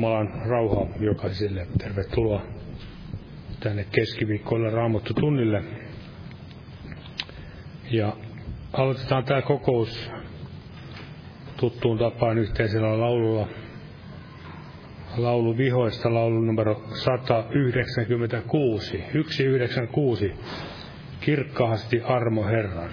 Jumalan rauhaa jokaiselle. Tervetuloa tänne keskiviikkoille Raamattu tunnille. Ja aloitetaan tämä kokous tuttuun tapaan yhteisellä laululla. Laulu vihoista, laulu numero 196. 196. Kirkkaasti armo Herran.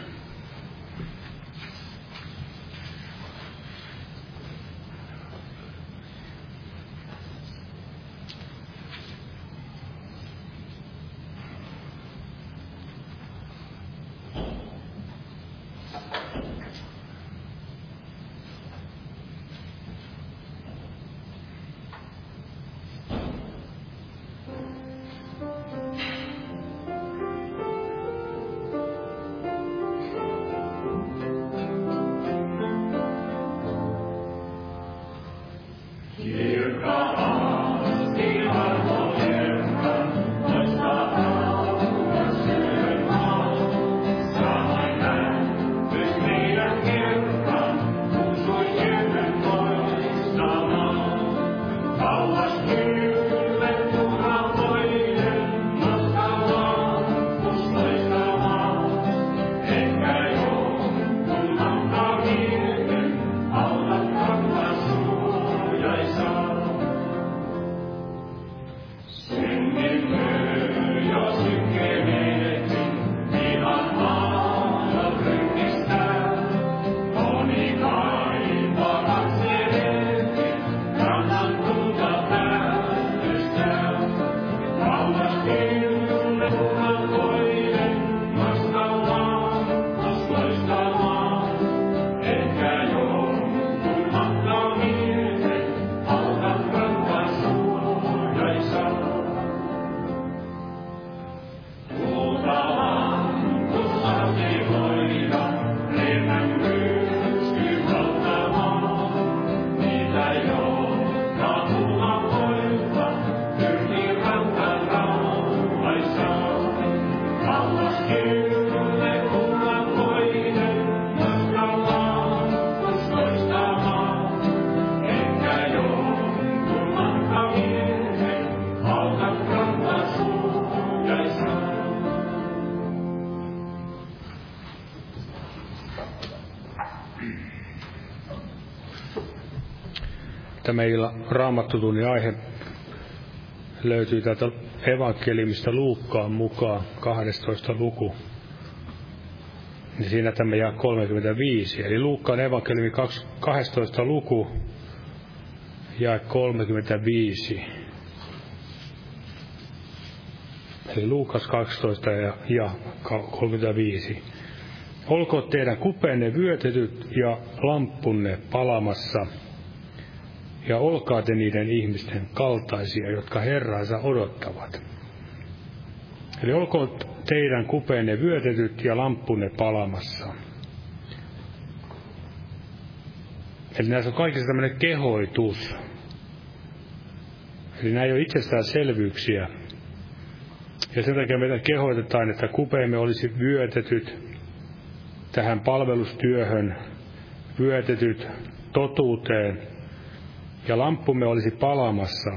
Tämä illan raamattutunnin aihe löytyy täältä evankeliumista Luukkaan mukaan 12 luku. Niin siinä tämä jää 35. Eli Luukkaan evankeliumi 12 luku ja 35. Eli Luukas 12 ja, ja 35. Olkoon teidän kupeenne vyötetyt ja lampunne palamassa – ja olkaa te niiden ihmisten kaltaisia, jotka Herransa odottavat. Eli olkoon teidän kupeenne vyötetyt ja lampunne palamassa. Eli näissä on kaikissa tämmöinen kehoitus. Eli nämä ei ole itsestäänselvyyksiä. Ja sen takia meitä kehoitetaan, että kupeemme olisi vyötetyt tähän palvelustyöhön, vyötetyt totuuteen, ja lamppumme olisi palamassa.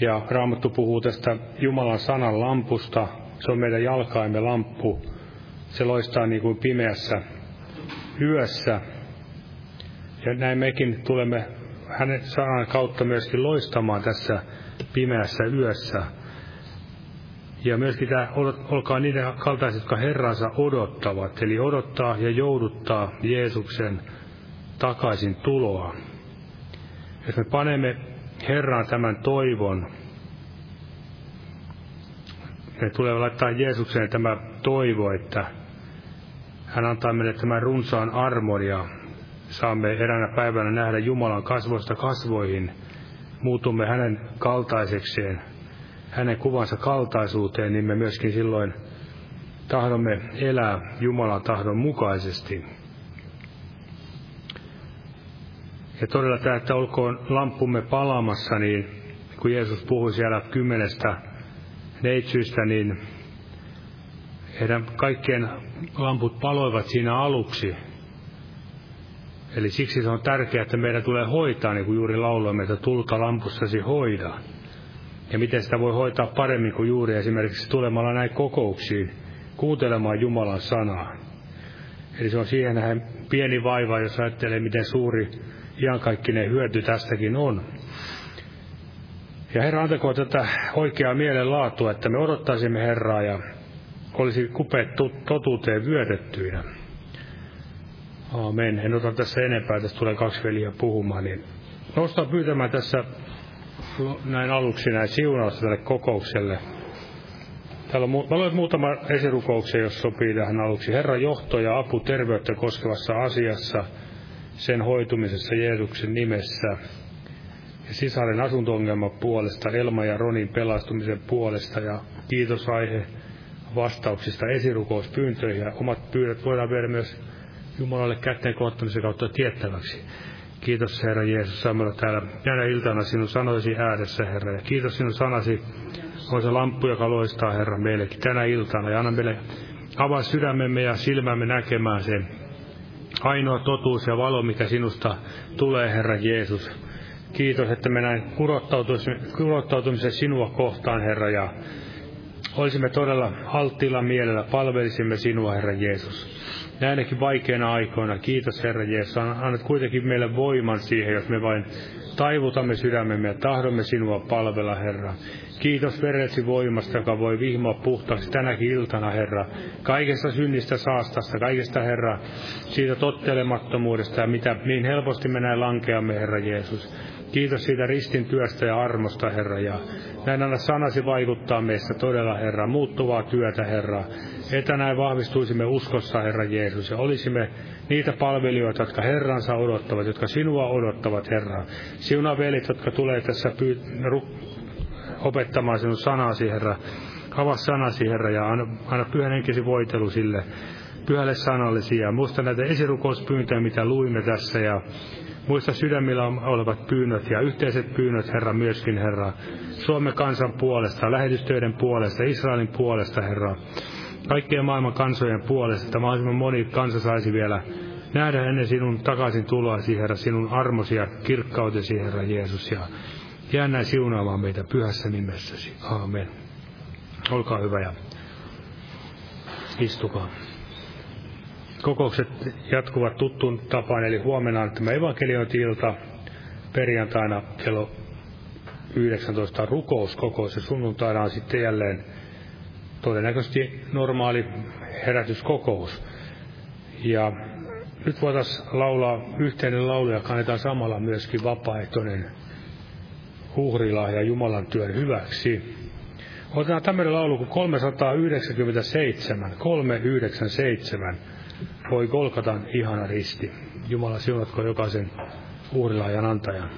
Ja Raamattu puhuu tästä Jumalan sanan lampusta. Se on meidän jalkaimme lamppu. Se loistaa niin kuin pimeässä yössä. Ja näin mekin tulemme hänen sanan kautta myöskin loistamaan tässä pimeässä yössä. Ja myöskin tämä, olkaa niiden kaltaiset, jotka Herransa odottavat, eli odottaa ja jouduttaa Jeesuksen takaisin tuloa. Jos me panemme Herraan tämän toivon, me tulee laittaa Jeesukseen tämä toivo, että hän antaa meille tämän runsaan armon ja saamme eräänä päivänä nähdä Jumalan kasvoista kasvoihin. Muutumme hänen kaltaisekseen, hänen kuvansa kaltaisuuteen, niin me myöskin silloin tahdomme elää Jumalan tahdon mukaisesti. Ja todella tämä, että olkoon lampumme palamassa, niin kun Jeesus puhui siellä kymmenestä neitsyistä, niin heidän kaikkien lamput paloivat siinä aluksi. Eli siksi se on tärkeää, että meidän tulee hoitaa, niin kuin juuri lauloimme, että tulta lampussasi hoida. Ja miten sitä voi hoitaa paremmin kuin juuri esimerkiksi tulemalla näin kokouksiin, kuuntelemaan Jumalan sanaa. Eli se on siihen nähden pieni vaiva, jos ajattelee, miten suuri iankaikkinen hyöty tästäkin on. Ja Herra, antakoon tätä oikeaa mielenlaatua, että me odottaisimme Herraa ja olisi kupeet totuuteen vyötettyinä. Aamen. En ota tässä enempää, tässä tulee kaksi veliä puhumaan, niin nostan pyytämään tässä näin aluksi näin siunausta tälle kokoukselle. Täällä on, mä luen muutama esirukouksen, jos sopii tähän aluksi. Herra johto ja apu terveyttä koskevassa asiassa, sen hoitumisessa Jeesuksen nimessä. Ja sisaren asuntoongelman puolesta, Elma ja Ronin pelastumisen puolesta ja kiitosaihe vastauksista esirukouspyyntöihin ja omat pyydät voidaan viedä myös Jumalalle kätteen kohtamisen kautta tiettäväksi. Kiitos Herra Jeesus, saamme olla täällä tänä iltana sinun sanoisi ääressä, Herra. Ja kiitos sinun sanasi, on se lamppu, joka loistaa, Herra, meillekin tänä iltana. Ja anna meille avaa sydämemme ja silmämme näkemään sen ainoa totuus ja valo, mikä sinusta tulee, Herra Jeesus. Kiitos, että me näin kurottautumisen sinua kohtaan, Herra, ja olisimme todella alttiilla mielellä, palvelisimme sinua, Herra Jeesus näinäkin vaikeina aikoina. Kiitos Herra Jeesus, annat kuitenkin meille voiman siihen, jos me vain taivutamme sydämemme ja tahdomme sinua palvella, Herra. Kiitos veresi voimasta, joka voi vihmoa puhtaaksi tänäkin iltana, Herra. Kaikesta synnistä saastasta, kaikesta, Herra, siitä tottelemattomuudesta ja mitä niin helposti me näin lankeamme, Herra Jeesus. Kiitos siitä ristin työstä ja armosta, Herra, ja näin anna sanasi vaikuttaa meistä todella, Herra, muuttuvaa työtä, Herra, että näin vahvistuisimme uskossa, Herra Jeesus, ja olisimme niitä palvelijoita, jotka Herransa odottavat, jotka sinua odottavat, Herra. Siunaa velit, jotka tulee tässä pyy- ru- opettamaan sinun sanasi, Herra. Avaa sanasi, Herra, ja anna, anna pyhän henkesi voitelu sille pyhälle sanallesi. Ja muista näitä esirukouspyyntöjä, mitä luimme tässä, ja muista sydämillä olevat pyynnöt ja yhteiset pyynnöt, Herra, myöskin, Herra. Suomen kansan puolesta, lähetystöiden puolesta, Israelin puolesta, Herra. Kaikkien maailman kansojen puolesta, että mahdollisimman moni kansa saisi vielä nähdä ennen sinun takaisin tuloasi, Herra, sinun armosi ja kirkkautesi, Herra Jeesus. Ja Jää näin siunaamaan meitä pyhässä nimessäsi. Aamen. Olkaa hyvä ja istukaa. Kokoukset jatkuvat tuttuun tapaan, eli huomenna on tämä evankeliointi-ilta, perjantaina kello 19 rukouskokous ja sunnuntaina on sitten jälleen todennäköisesti normaali herätyskokous. Ja nyt voitaisiin laulaa yhteinen laulu ja kannetaan samalla myöskin vapaaehtoinen uhrilahja Jumalan työn hyväksi. Otetaan tämmöinen laulu kuin 397, 397, voi Golkatan ihana risti. Jumala siunatko jokaisen uhrilahjan antajan.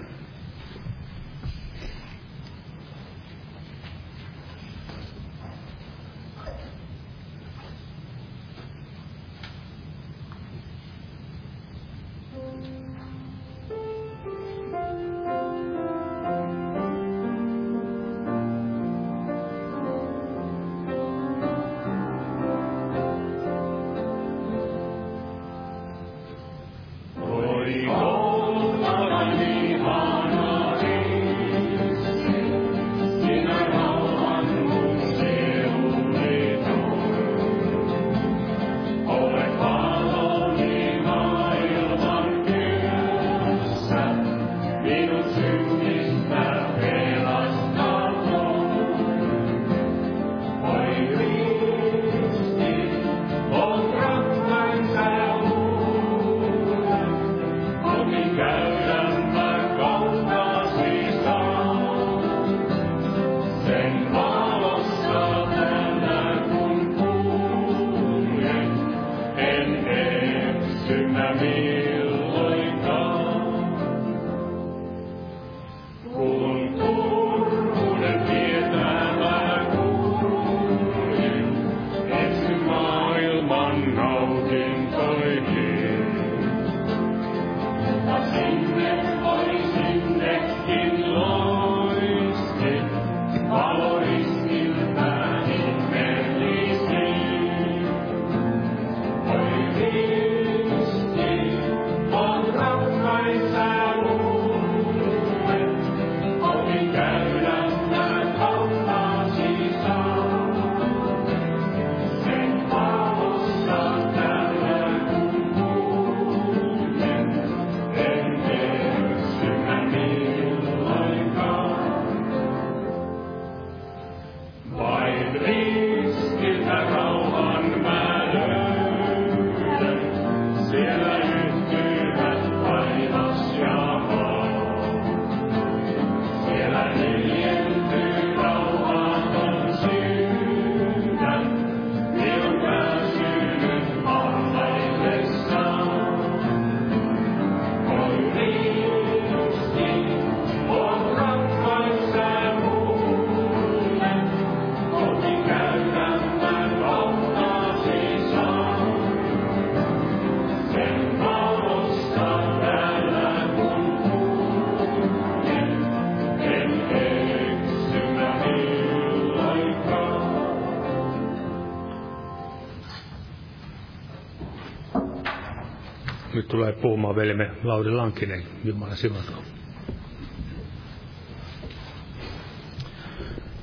Puhumaan veljemme Lauri Lankinen, Jumala siunatko.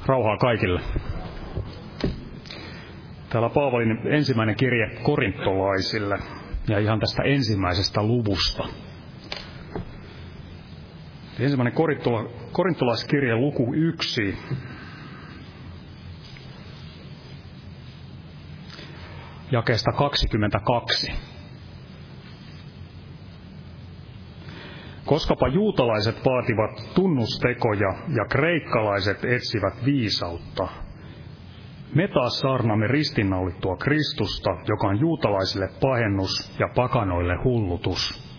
Rauhaa kaikille. Täällä Paavalin ensimmäinen kirje korintolaisille ja ihan tästä ensimmäisestä luvusta. Ensimmäinen korintola, korintolaiskirje luku yksi. Jakeesta 22. Koskapa juutalaiset vaativat tunnustekoja ja kreikkalaiset etsivät viisautta. Me taas saarnamme ristinnaulittua Kristusta, joka on juutalaisille pahennus ja pakanoille hullutus.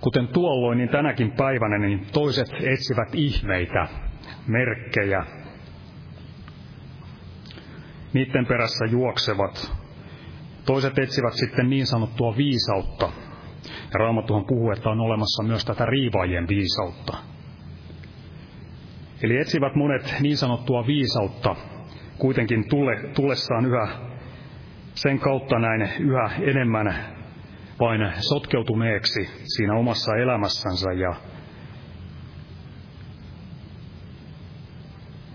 Kuten tuolloin, niin tänäkin päivänä niin toiset etsivät ihmeitä, merkkejä. Niiden perässä juoksevat. Toiset etsivät sitten niin sanottua viisautta, ja Raamattuhan puhuu, että on olemassa myös tätä riivaajien viisautta. Eli etsivät monet niin sanottua viisautta, kuitenkin tulle, tullessaan yhä sen kautta näin yhä enemmän vain sotkeutuneeksi siinä omassa elämässänsä ja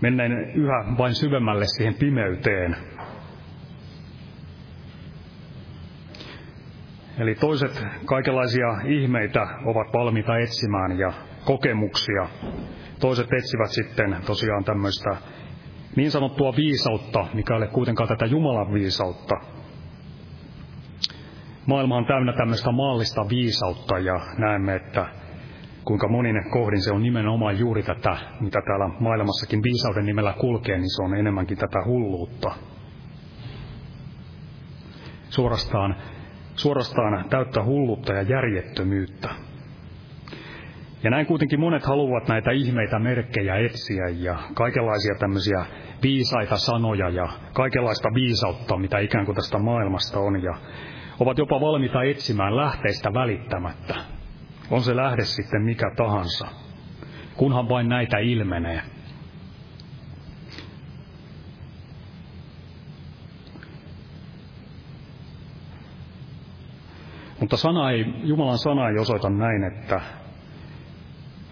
mennään yhä vain syvemmälle siihen pimeyteen, Eli toiset kaikenlaisia ihmeitä ovat valmiita etsimään ja kokemuksia. Toiset etsivät sitten tosiaan tämmöistä niin sanottua viisautta, mikä ei ole kuitenkaan tätä Jumalan viisautta. Maailma on täynnä tämmöistä maallista viisautta ja näemme, että kuinka moninen kohdin se on nimenomaan juuri tätä, mitä täällä maailmassakin viisauden nimellä kulkee, niin se on enemmänkin tätä hulluutta. Suorastaan suorastaan täyttä hullutta ja järjettömyyttä. Ja näin kuitenkin monet haluavat näitä ihmeitä, merkkejä etsiä ja kaikenlaisia tämmöisiä viisaita sanoja ja kaikenlaista viisautta, mitä ikään kuin tästä maailmasta on. Ja ovat jopa valmiita etsimään lähteistä välittämättä. On se lähde sitten mikä tahansa, kunhan vain näitä ilmenee. Mutta sana ei, Jumalan sana ei osoita näin, että,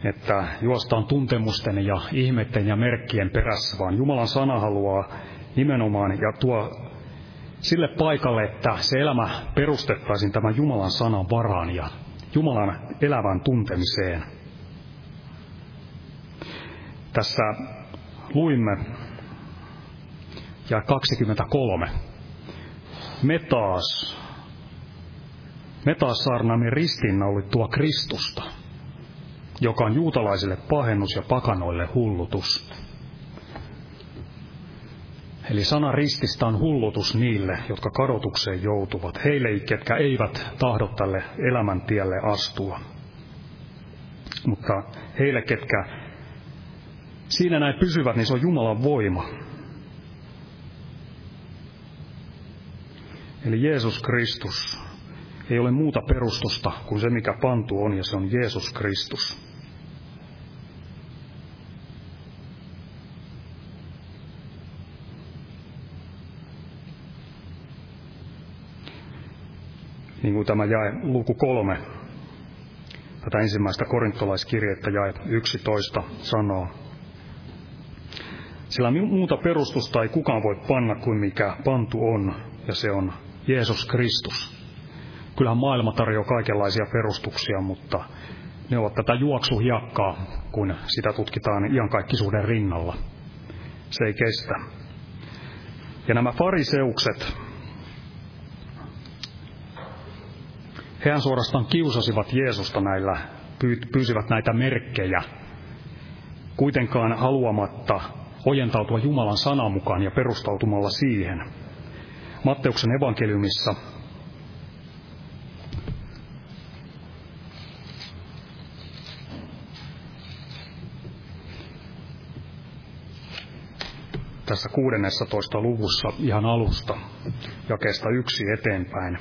että juostaan tuntemusten ja ihmeiden ja merkkien perässä, vaan Jumalan sana haluaa nimenomaan ja tuo sille paikalle, että se elämä perustettaisiin tämän Jumalan sanan varaan ja Jumalan elävän tuntemiseen. Tässä luimme ja 23. Me taas me taas saarnaamme ristiinnaulittua Kristusta, joka on juutalaisille pahennus ja pakanoille hullutus. Eli sana rististä on hullutus niille, jotka kadotukseen joutuvat, heille, ketkä eivät tahdo tälle elämäntielle astua. Mutta heille, ketkä siinä näin pysyvät, niin se on Jumalan voima. Eli Jeesus Kristus, ei ole muuta perustusta kuin se, mikä pantu on, ja se on Jeesus Kristus. Niin kuin tämä jae luku kolme, tätä ensimmäistä korintolaiskirjettä jae 11 sanoo. Sillä muuta perustusta ei kukaan voi panna kuin mikä pantu on, ja se on Jeesus Kristus. Kyllähän maailma tarjoaa kaikenlaisia perustuksia, mutta ne ovat tätä juoksuhiakkaa, kun sitä tutkitaan iankaikkisuuden rinnalla. Se ei kestä. Ja nämä fariseukset, hehän suorastaan kiusasivat Jeesusta näillä, pyysivät näitä merkkejä, kuitenkaan haluamatta ojentautua Jumalan sanan mukaan ja perustautumalla siihen. Matteuksen evankeliumissa tässä 16. luvussa ihan alusta, jakeesta yksi eteenpäin.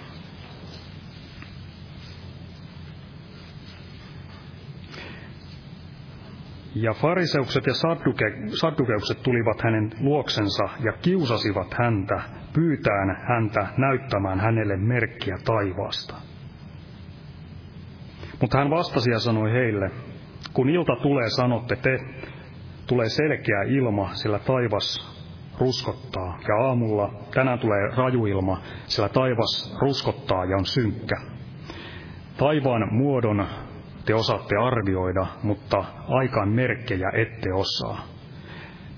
Ja fariseukset ja sadduke, saddukeukset tulivat hänen luoksensa ja kiusasivat häntä, pyytäen häntä näyttämään hänelle merkkiä taivaasta. Mutta hän vastasi ja sanoi heille, kun ilta tulee, sanotte te, tulee selkeä ilma, sillä taivas ruskottaa. Ja aamulla tänään tulee rajuilma, sillä taivas ruskottaa ja on synkkä. Taivaan muodon te osaatte arvioida, mutta aikaan merkkejä ette osaa.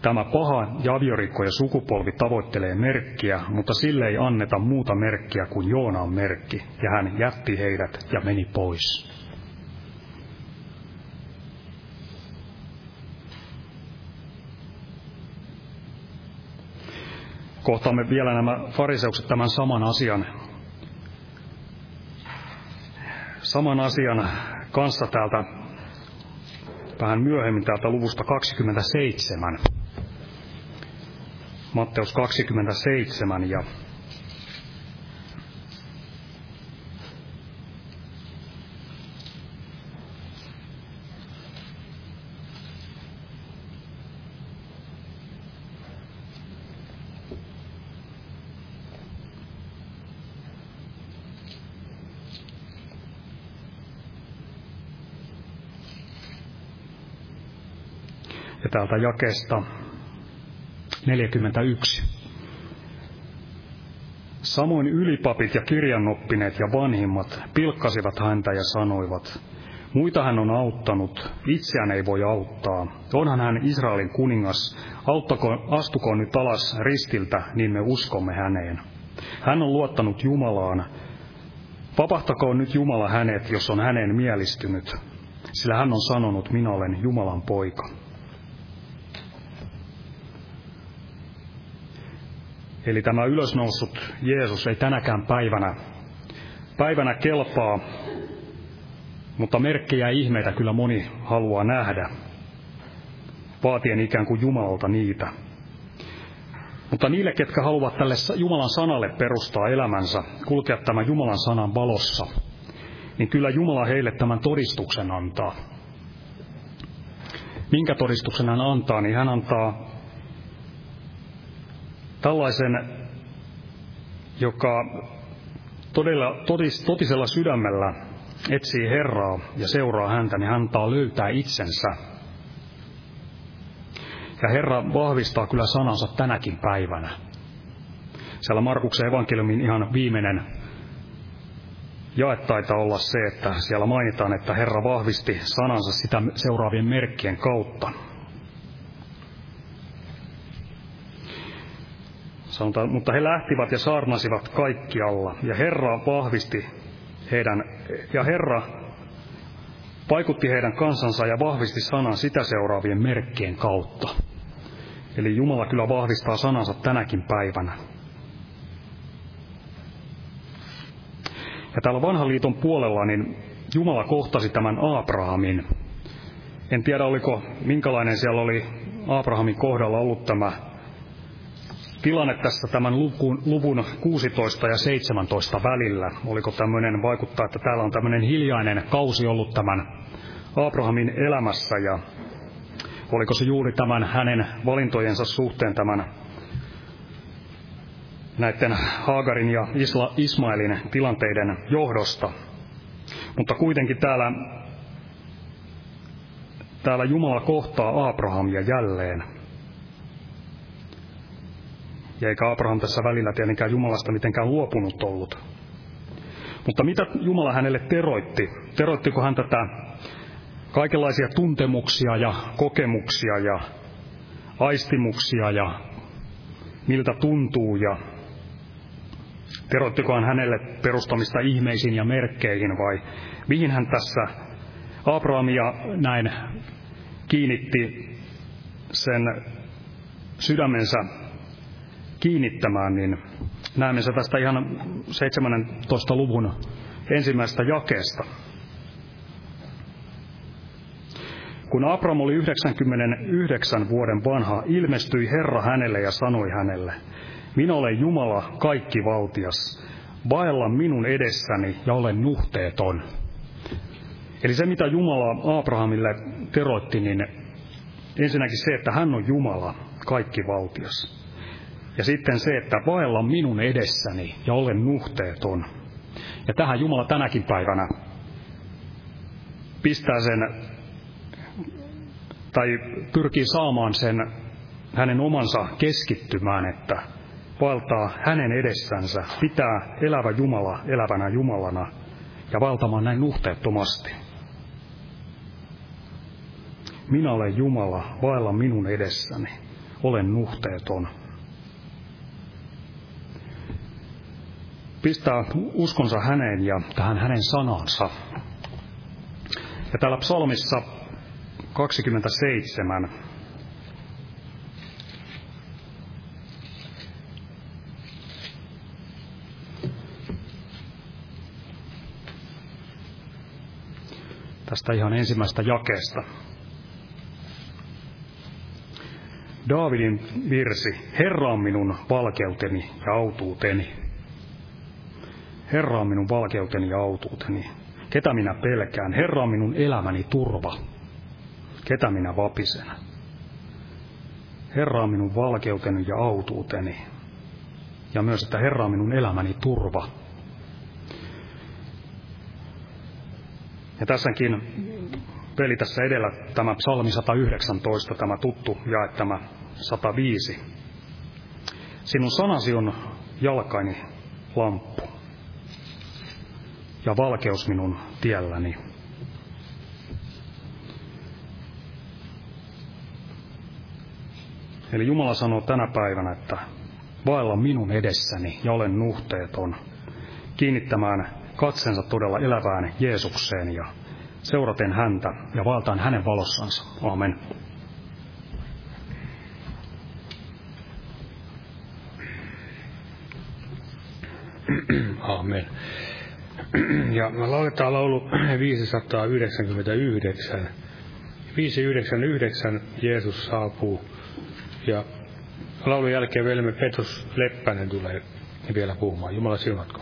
Tämä paha ja aviorikko ja sukupolvi tavoittelee merkkiä, mutta sille ei anneta muuta merkkiä kuin Joonaan merkki, ja hän jätti heidät ja meni pois. Kohtaamme vielä nämä fariseukset tämän saman asian, saman asian kanssa täältä vähän myöhemmin täältä luvusta 27. Matteus 27 ja täältä jakesta 41. Samoin ylipapit ja kirjanoppineet ja vanhimmat pilkkasivat häntä ja sanoivat, Muita hän on auttanut, itseään ei voi auttaa. Onhan hän Israelin kuningas, auttako, astukoon nyt alas ristiltä, niin me uskomme häneen. Hän on luottanut Jumalaan. Vapahtakoon nyt Jumala hänet, jos on häneen mielistynyt, sillä hän on sanonut, minä olen Jumalan poika. Eli tämä ylösnoussut Jeesus ei tänäkään päivänä, päivänä kelpaa, mutta merkkejä ja ihmeitä kyllä moni haluaa nähdä, vaatien ikään kuin Jumalalta niitä. Mutta niille, ketkä haluavat tälle Jumalan sanalle perustaa elämänsä, kulkea tämän Jumalan sanan valossa, niin kyllä Jumala heille tämän todistuksen antaa. Minkä todistuksen hän antaa, niin hän antaa tällaisen, joka todella totis, totisella sydämellä etsii Herraa ja seuraa häntä, niin hän antaa löytää itsensä. Ja Herra vahvistaa kyllä sanansa tänäkin päivänä. Siellä Markuksen evankeliumin ihan viimeinen jae taitaa olla se, että siellä mainitaan, että Herra vahvisti sanansa sitä seuraavien merkkien kautta. Sanotaan, mutta he lähtivät ja saarnasivat kaikkialla, ja Herra vahvisti heidän, ja Herra vaikutti heidän kansansa ja vahvisti sanan sitä seuraavien merkkien kautta. Eli Jumala kyllä vahvistaa sanansa tänäkin päivänä. Ja täällä vanhan liiton puolella niin Jumala kohtasi tämän Abrahamin. En tiedä, oliko minkälainen siellä oli Abrahamin kohdalla ollut tämä tilanne tässä tämän luvun, luvun 16 ja 17 välillä. Oliko tämmöinen, vaikuttaa, että täällä on tämmöinen hiljainen kausi ollut tämän Abrahamin elämässä ja oliko se juuri tämän hänen valintojensa suhteen tämän näiden Haagarin ja Isla, Ismailin tilanteiden johdosta. Mutta kuitenkin täällä, täällä Jumala kohtaa Abrahamia jälleen ja eikä Abraham tässä välillä tietenkään Jumalasta mitenkään luopunut ollut. Mutta mitä Jumala hänelle teroitti? Teroittiko hän tätä kaikenlaisia tuntemuksia ja kokemuksia ja aistimuksia ja miltä tuntuu ja teroittiko hän hänelle perustamista ihmeisiin ja merkkeihin vai mihin hän tässä Abrahamia näin kiinnitti sen sydämensä kiinnittämään, niin näemme se tästä ihan 17. luvun ensimmäisestä jakeesta. Kun Abram oli 99 vuoden vanha, ilmestyi Herra hänelle ja sanoi hänelle, minä olen Jumala kaikki valtias, vaella minun edessäni ja olen nuhteeton. Eli se, mitä Jumala Abrahamille teroitti, niin ensinnäkin se, että hän on Jumala, kaikki valtias. Ja sitten se, että vaella minun edessäni ja olen nuhteeton. Ja tähän Jumala tänäkin päivänä pistää sen, tai pyrkii saamaan sen hänen omansa keskittymään, että valtaa hänen edessänsä, pitää elävä Jumala elävänä Jumalana ja valtamaan näin nuhteettomasti. Minä olen Jumala, vaella minun edessäni, olen nuhteeton. Pistää uskonsa häneen ja tähän hänen sanansa. Ja täällä psalmissa 27 tästä ihan ensimmäistä jakeesta. Daavidin virsi, Herra on minun valkeuteni ja autuuteni. Herra on minun valkeuteni ja autuuteni. Ketä minä pelkään? Herra on minun elämäni turva. Ketä minä vapisen? Herra on minun valkeuteni ja autuuteni. Ja myös, että Herra on minun elämäni turva. Ja tässäkin veli tässä edellä tämä psalmi 119, tämä tuttu jae tämä 105. Sinun sanasi on jalkaini lamppu ja valkeus minun tielläni. Eli Jumala sanoo tänä päivänä, että vaella minun edessäni ja olen nuhteeton, kiinnittämään katsensa todella elävään Jeesukseen ja seuraten häntä ja valtaan hänen valossansa. Amen. Amen. Ja me lauletaan laulu 599. 599 Jeesus saapuu. Ja laulun jälkeen velme Petrus Leppänen tulee vielä puhumaan. Jumala siunatko.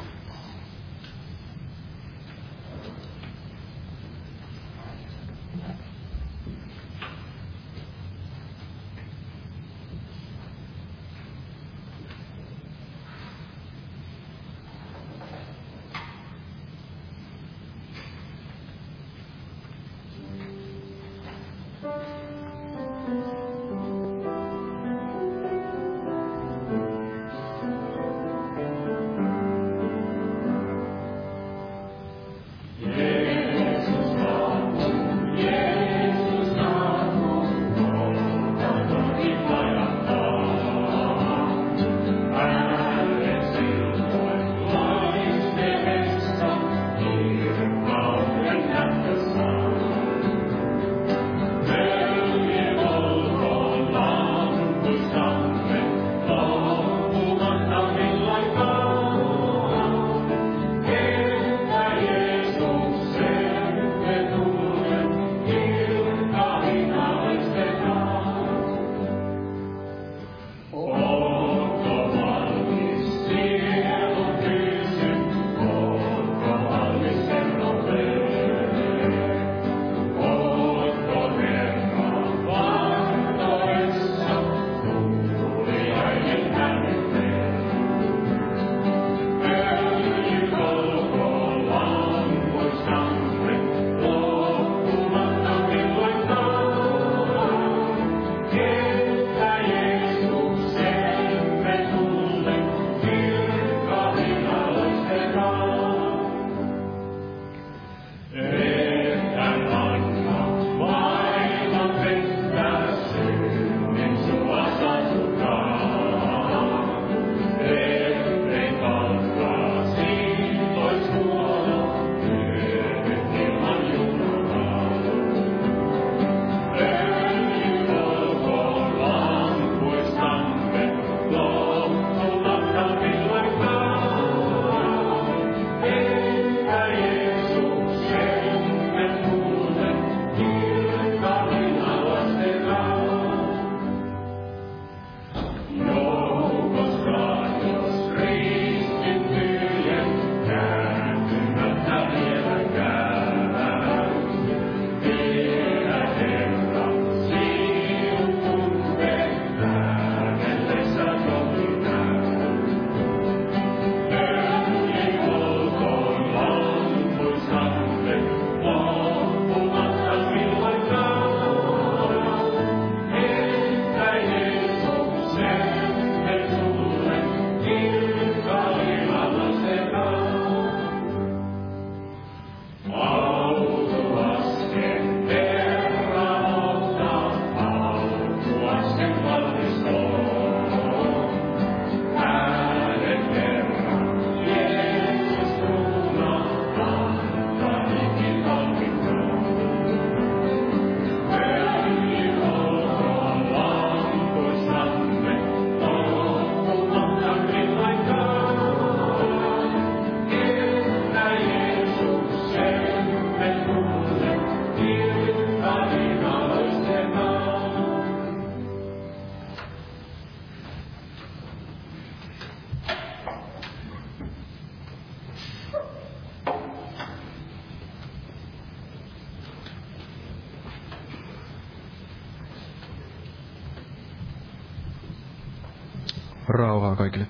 Rauhaa kaikille.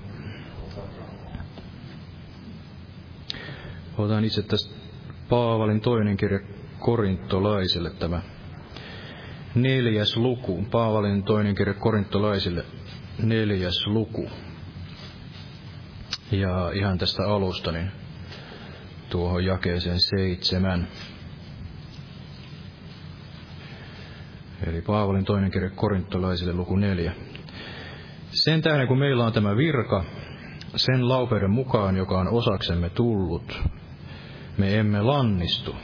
Otan itse tästä Paavalin toinen kirja korintolaisille tämä neljäs luku. Paavalin toinen kirja korintolaisille neljäs luku. Ja ihan tästä alusta, niin tuohon jakeeseen seitsemän. Eli Paavalin toinen kirja korintolaisille luku neljä. Sen tähden, kun meillä on tämä virka, sen laupeuden mukaan, joka on osaksemme tullut, me emme lannistu,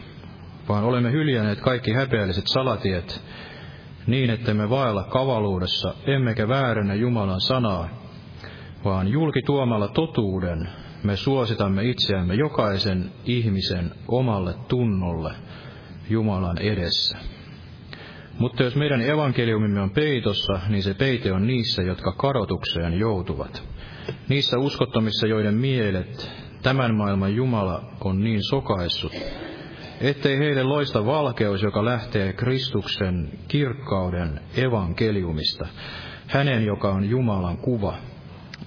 vaan olemme hyljänneet kaikki häpeälliset salatiet niin, että me vaella kavaluudessa, emmekä väärennä Jumalan sanaa, vaan julki tuomalla totuuden me suositamme itseämme jokaisen ihmisen omalle tunnolle Jumalan edessä. Mutta jos meidän evankeliumimme on peitossa, niin se peite on niissä, jotka kadotukseen joutuvat. Niissä uskottomissa, joiden mielet tämän maailman Jumala on niin sokaissut, ettei heille loista valkeus, joka lähtee Kristuksen kirkkauden evankeliumista, hänen, joka on Jumalan kuva.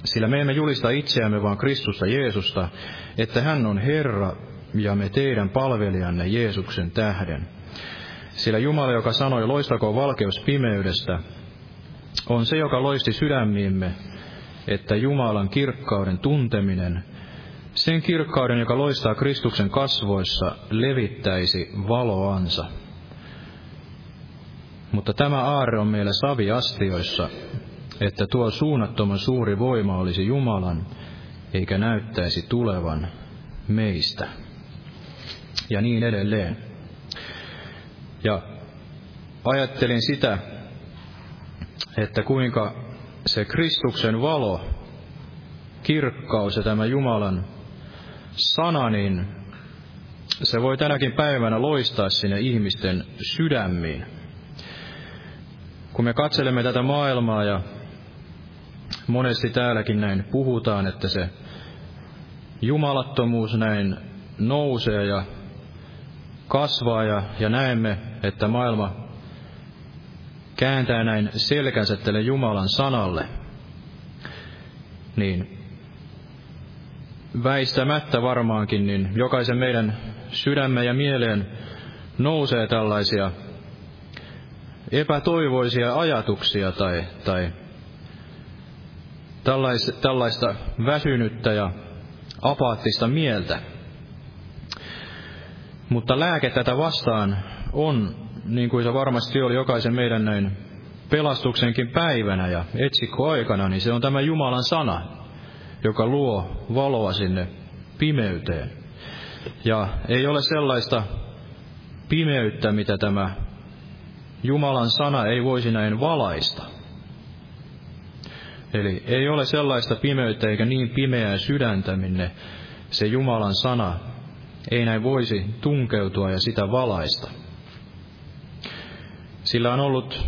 Sillä me emme julista itseämme, vaan Kristusta Jeesusta, että hän on Herra ja me teidän palvelijanne Jeesuksen tähden. Sillä Jumala, joka sanoi, loistakoon valkeus pimeydestä, on se, joka loisti sydämiimme, että Jumalan kirkkauden tunteminen, sen kirkkauden, joka loistaa Kristuksen kasvoissa, levittäisi valoansa. Mutta tämä aarre on meillä saviastioissa, että tuo suunnattoman suuri voima olisi Jumalan, eikä näyttäisi tulevan meistä. Ja niin edelleen. Ja ajattelin sitä, että kuinka se Kristuksen valo, kirkkaus ja tämä Jumalan sana, niin se voi tänäkin päivänä loistaa sinne ihmisten sydämiin. Kun me katselemme tätä maailmaa ja monesti täälläkin näin puhutaan, että se jumalattomuus näin nousee ja kasvaa ja, ja näemme, että maailma kääntää näin selkänsä tälle Jumalan sanalle, niin väistämättä varmaankin, niin jokaisen meidän sydämme ja mieleen nousee tällaisia epätoivoisia ajatuksia tai, tai tällaista väsynyttä ja apaattista mieltä. Mutta lääke tätä vastaan on, niin kuin se varmasti oli jokaisen meidän näin pelastuksenkin päivänä ja etsikkoaikana, niin se on tämä Jumalan sana, joka luo valoa sinne pimeyteen. Ja ei ole sellaista pimeyttä, mitä tämä Jumalan sana ei voisi näin valaista. Eli ei ole sellaista pimeyttä eikä niin pimeää sydäntä, minne se Jumalan sana ei näin voisi tunkeutua ja sitä valaista. Sillä on ollut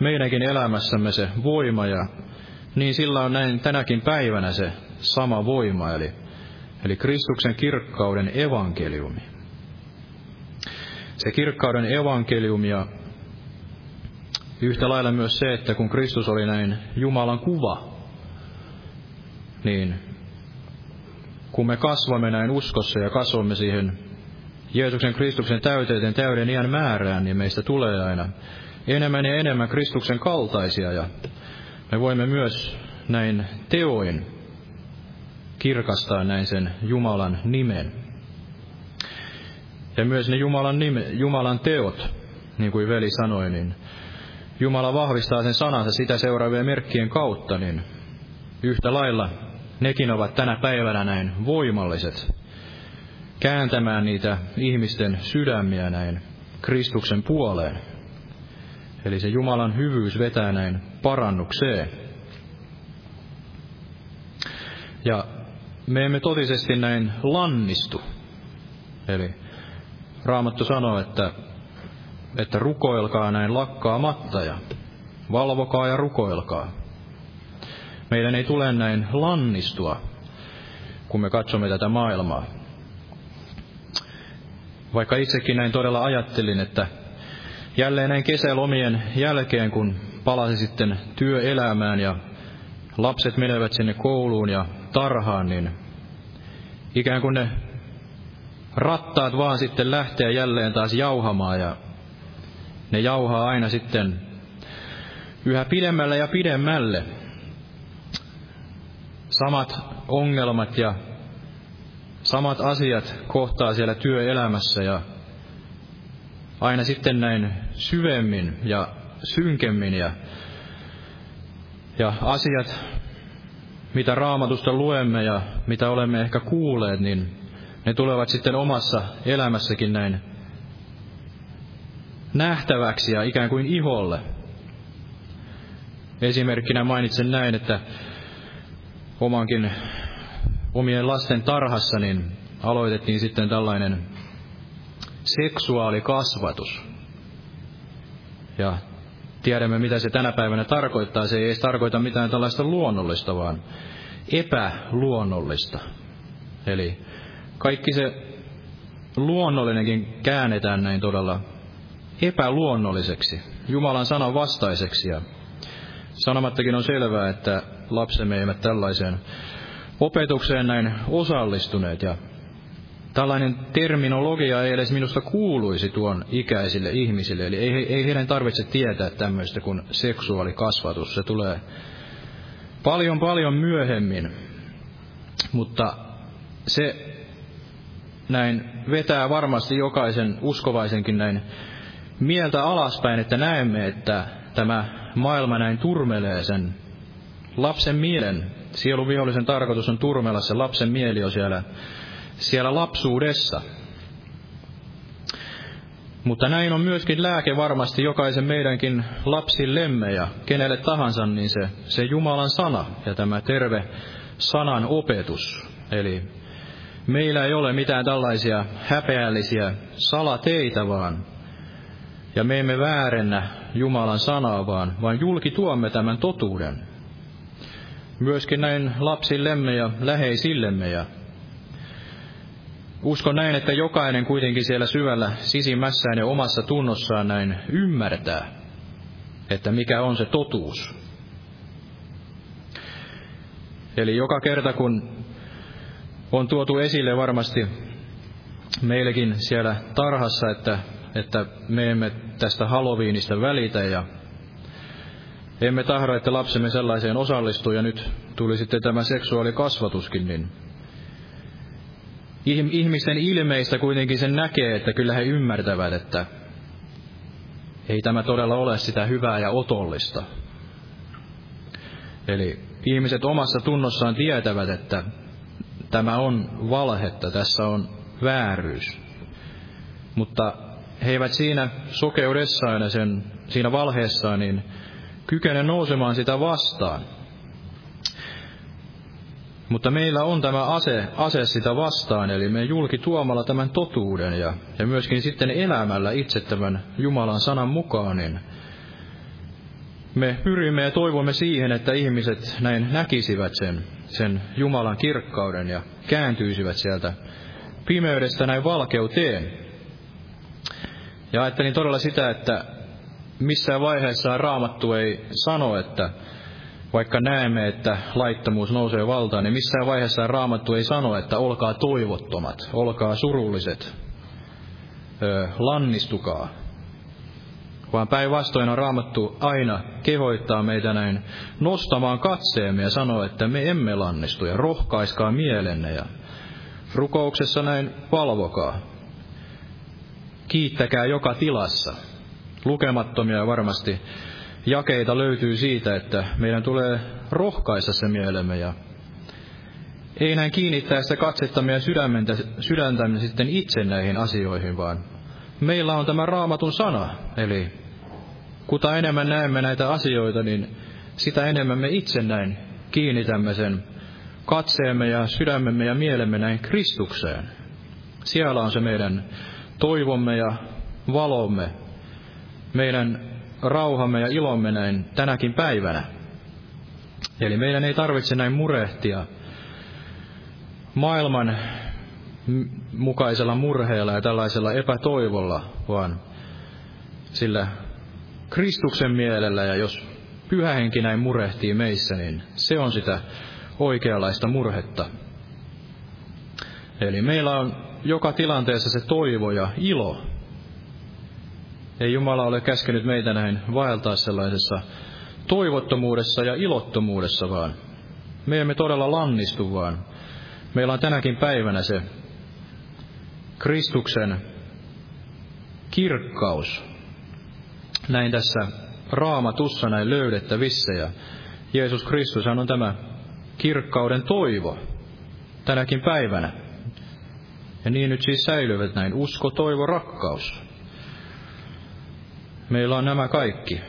meidänkin elämässämme se voima ja niin sillä on näin tänäkin päivänä se sama voima, eli, eli Kristuksen kirkkauden evankeliumi. Se kirkkauden evankeliumi ja yhtä lailla myös se, että kun Kristus oli näin Jumalan kuva, niin kun me kasvamme näin uskossa ja kasvamme siihen Jeesuksen Kristuksen täyteyteen täyden iän määrään, niin meistä tulee aina enemmän ja enemmän Kristuksen kaltaisia ja me voimme myös näin teoin kirkastaa näin sen Jumalan nimen. Ja myös ne Jumalan, nime, Jumalan teot, niin kuin veli sanoi, niin Jumala vahvistaa sen sanansa sitä seuraavien merkkien kautta, niin yhtä lailla nekin ovat tänä päivänä näin voimalliset kääntämään niitä ihmisten sydämiä näin Kristuksen puoleen. Eli se Jumalan hyvyys vetää näin parannukseen. Ja me emme totisesti näin lannistu. Eli Raamattu sanoo, että, että rukoilkaa näin lakkaamatta ja valvokaa ja rukoilkaa. Meidän ei tule näin lannistua, kun me katsomme tätä maailmaa. Vaikka itsekin näin todella ajattelin, että jälleen näin kesälomien jälkeen, kun palasi sitten työelämään ja lapset menevät sinne kouluun ja tarhaan, niin ikään kuin ne rattaat vaan sitten lähtee jälleen taas jauhamaan ja ne jauhaa aina sitten yhä pidemmälle ja pidemmälle. Samat ongelmat ja samat asiat kohtaa siellä työelämässä ja aina sitten näin syvemmin ja synkemmin ja, ja asiat, mitä raamatusta luemme ja mitä olemme ehkä kuulleet, niin ne tulevat sitten omassa elämässäkin näin nähtäväksi ja ikään kuin iholle. Esimerkkinä mainitsen näin, että omankin omien lasten tarhassa niin aloitettiin sitten tällainen seksuaalikasvatus. Ja tiedämme, mitä se tänä päivänä tarkoittaa. Se ei edes tarkoita mitään tällaista luonnollista, vaan epäluonnollista. Eli kaikki se luonnollinenkin käännetään näin todella epäluonnolliseksi, Jumalan sanan vastaiseksi. Ja sanomattakin on selvää, että lapsemme eivät tällaiseen opetukseen näin osallistuneet. Ja tällainen terminologia ei edes minusta kuuluisi tuon ikäisille ihmisille. Eli ei, ei heidän tarvitse tietää tämmöistä kuin seksuaalikasvatus. Se tulee paljon paljon myöhemmin. Mutta se näin vetää varmasti jokaisen uskovaisenkin näin mieltä alaspäin, että näemme, että tämä maailma näin turmelee sen lapsen mielen. Sielun vihollisen tarkoitus on turmella se lapsen mieli on siellä, siellä lapsuudessa. Mutta näin on myöskin lääke varmasti jokaisen meidänkin lapsillemme ja kenelle tahansa, niin se, se Jumalan sana ja tämä terve sanan opetus. Eli meillä ei ole mitään tällaisia häpeällisiä salateitä, vaan ja me emme väärennä Jumalan sanaa, vaan vain julki tuomme tämän totuuden. Myöskin näin lapsillemme ja läheisillemme ja uskon näin, että jokainen kuitenkin siellä syvällä sisimmässään ja omassa tunnossaan näin ymmärtää, että mikä on se totuus. Eli joka kerta kun on tuotu esille varmasti meillekin siellä tarhassa, että että me emme tästä Halloweenista välitä ja emme tahdo, että lapsemme sellaiseen osallistuu ja nyt tuli sitten tämä seksuaalikasvatuskin, niin ihmisten ilmeistä kuitenkin sen näkee, että kyllä he ymmärtävät, että ei tämä todella ole sitä hyvää ja otollista. Eli ihmiset omassa tunnossaan tietävät, että tämä on valhetta, tässä on vääryys. Mutta he eivät siinä sokeudessaan ja sen, siinä valheessaan niin kykene nousemaan sitä vastaan. Mutta meillä on tämä ase, ase sitä vastaan, eli me julki tuomalla tämän totuuden ja, ja myöskin sitten elämällä itse tämän Jumalan sanan mukaan, niin me pyrimme ja toivomme siihen, että ihmiset näin näkisivät sen, sen Jumalan kirkkauden ja kääntyisivät sieltä pimeydestä näin valkeuteen. Ja ajattelin todella sitä, että missään vaiheessa raamattu ei sano, että vaikka näemme, että laittomuus nousee valtaan, niin missään vaiheessa raamattu ei sano, että olkaa toivottomat, olkaa surulliset, lannistukaa. Vaan päinvastoin on raamattu aina kehoittaa meitä näin nostamaan katseemme ja sanoa, että me emme lannistu ja rohkaiskaa mielenne ja rukouksessa näin valvokaa kiittäkää joka tilassa. Lukemattomia varmasti jakeita löytyy siitä, että meidän tulee rohkaisa se mielemme ja ei näin kiinnittää sitä katsettamme ja sydämentä, sydäntämme sitten itse näihin asioihin, vaan meillä on tämä raamatun sana, eli kuta enemmän näemme näitä asioita, niin sitä enemmän me itse näin kiinnitämme sen katseemme ja sydämemme ja mielemme näin Kristukseen. Siellä on se meidän toivomme ja valomme, meidän rauhamme ja ilomme näin tänäkin päivänä. Eli meidän ei tarvitse näin murehtia maailman mukaisella murheella ja tällaisella epätoivolla, vaan sillä Kristuksen mielellä ja jos pyhä henki näin murehtii meissä, niin se on sitä oikeanlaista murhetta. Eli meillä on joka tilanteessa se toivo ja ilo. Ei Jumala ole käskenyt meitä näin vaeltaa sellaisessa toivottomuudessa ja ilottomuudessa, vaan me emme todella lannistu, vaan meillä on tänäkin päivänä se Kristuksen kirkkaus. Näin tässä raamatussa näin löydettävissä ja Jeesus Kristus on tämä kirkkauden toivo tänäkin päivänä. Ja niin nyt siis säilyvät näin usko, toivo, rakkaus. Meillä on nämä kaikki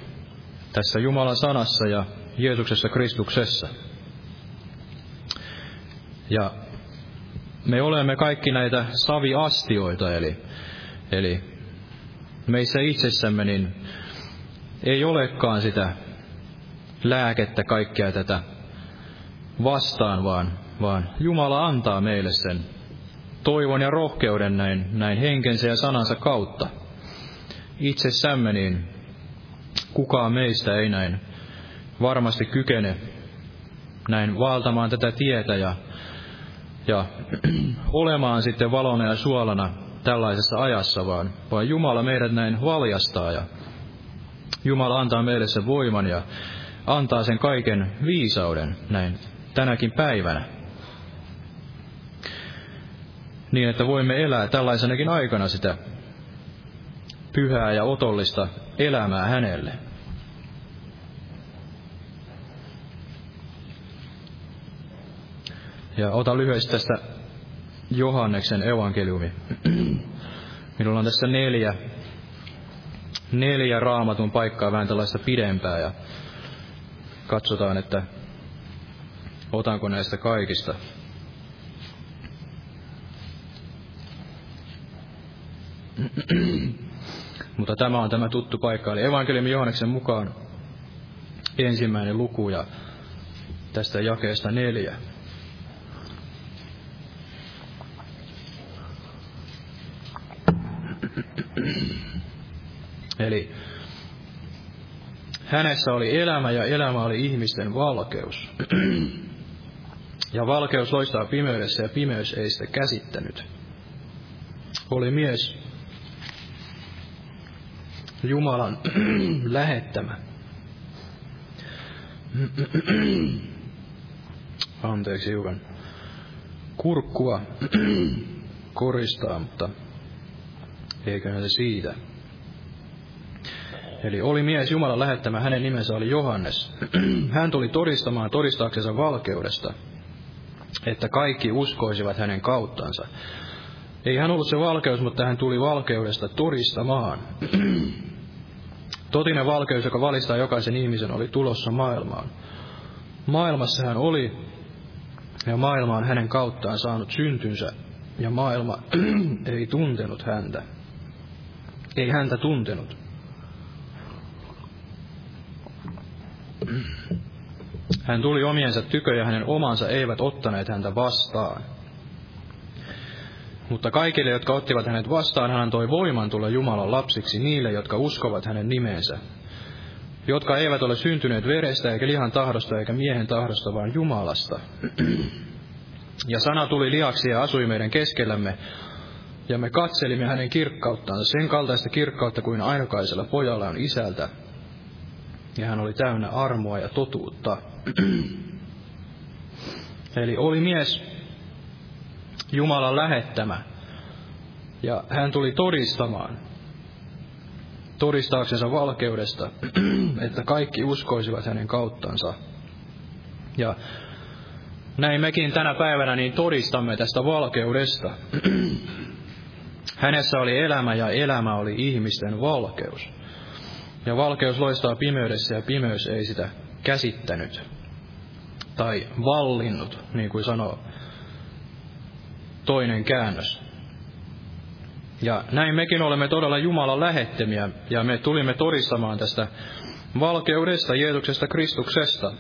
tässä Jumalan sanassa ja Jeesuksessa Kristuksessa. Ja me olemme kaikki näitä saviastioita, eli, eli meissä itsessämme niin ei olekaan sitä lääkettä kaikkea tätä vastaan, vaan, vaan Jumala antaa meille sen toivon ja rohkeuden näin, näin henkensä ja sanansa kautta. Itsessämme niin kukaan meistä ei näin varmasti kykene näin valtamaan tätä tietä ja, ja olemaan sitten valona ja suolana tällaisessa ajassa, vaan, vaan Jumala meidät näin valjastaa ja Jumala antaa meille sen voiman ja antaa sen kaiken viisauden näin tänäkin päivänä. Niin, että voimme elää tällaisenakin aikana sitä pyhää ja otollista elämää hänelle. Ja ota lyhyesti tästä Johanneksen evankeliumi. Minulla on tässä neljä, neljä raamatun paikkaa vähän tällaista pidempää ja katsotaan, että otanko näistä kaikista. Mutta tämä on tämä tuttu paikka, eli evankeliumi Johanneksen mukaan ensimmäinen luku ja tästä jakeesta neljä. Eli hänessä oli elämä ja elämä oli ihmisten valkeus. Ja valkeus loistaa pimeydessä ja pimeys ei sitä käsittänyt. Oli mies Jumalan lähettämä. Anteeksi hiukan. Kurkkua koristaa, mutta eiköhän se siitä. Eli oli mies Jumalan lähettämä, hänen nimensä oli Johannes. Hän tuli todistamaan todistaaksensa valkeudesta, että kaikki uskoisivat hänen kauttansa. Ei hän ollut se valkeus, mutta hän tuli valkeudesta todistamaan. Totinen valkeus, joka valistaa jokaisen ihmisen, oli tulossa maailmaan. Maailmassa hän oli, ja maailma on hänen kauttaan saanut syntynsä, ja maailma ei tuntenut häntä. Ei häntä tuntenut. Hän tuli omiensa tykö ja hänen omansa eivät ottaneet häntä vastaan. Mutta kaikille, jotka ottivat hänet vastaan, hän antoi voiman tulla Jumalan lapsiksi niille, jotka uskovat hänen nimeensä. Jotka eivät ole syntyneet verestä eikä lihan tahdosta eikä miehen tahdosta, vaan Jumalasta. Ja sana tuli liaksi ja asui meidän keskellämme, ja me katselimme hänen kirkkauttaan, sen kaltaista kirkkautta kuin ainokaisella pojalla on isältä. Ja hän oli täynnä armoa ja totuutta. Eli oli mies, Jumalan lähettämä. Ja hän tuli todistamaan, todistaaksensa valkeudesta, että kaikki uskoisivat hänen kauttansa. Ja näin mekin tänä päivänä niin todistamme tästä valkeudesta. Hänessä oli elämä ja elämä oli ihmisten valkeus. Ja valkeus loistaa pimeydessä ja pimeys ei sitä käsittänyt tai vallinnut, niin kuin sanoo toinen käännös. Ja näin mekin olemme todella Jumalan lähettemiä, ja me tulimme todistamaan tästä valkeudesta, Jeesuksesta, Kristuksesta,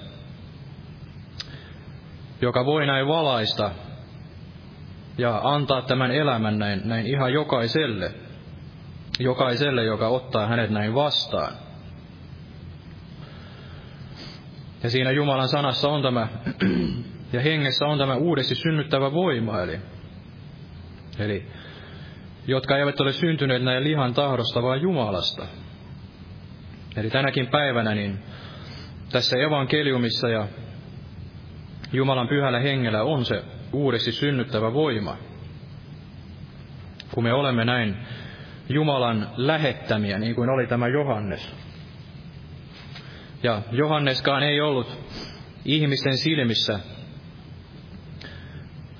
joka voi näin valaista ja antaa tämän elämän näin, näin ihan jokaiselle, jokaiselle, joka ottaa hänet näin vastaan. Ja siinä Jumalan sanassa on tämä, ja hengessä on tämä uudesti synnyttävä voima, eli, eli jotka eivät ole syntyneet näin lihan tahdosta, vaan Jumalasta. Eli tänäkin päivänä niin tässä evankeliumissa ja Jumalan pyhällä hengellä on se uudesti synnyttävä voima. Kun me olemme näin Jumalan lähettämiä, niin kuin oli tämä Johannes. Ja Johanneskaan ei ollut ihmisten silmissä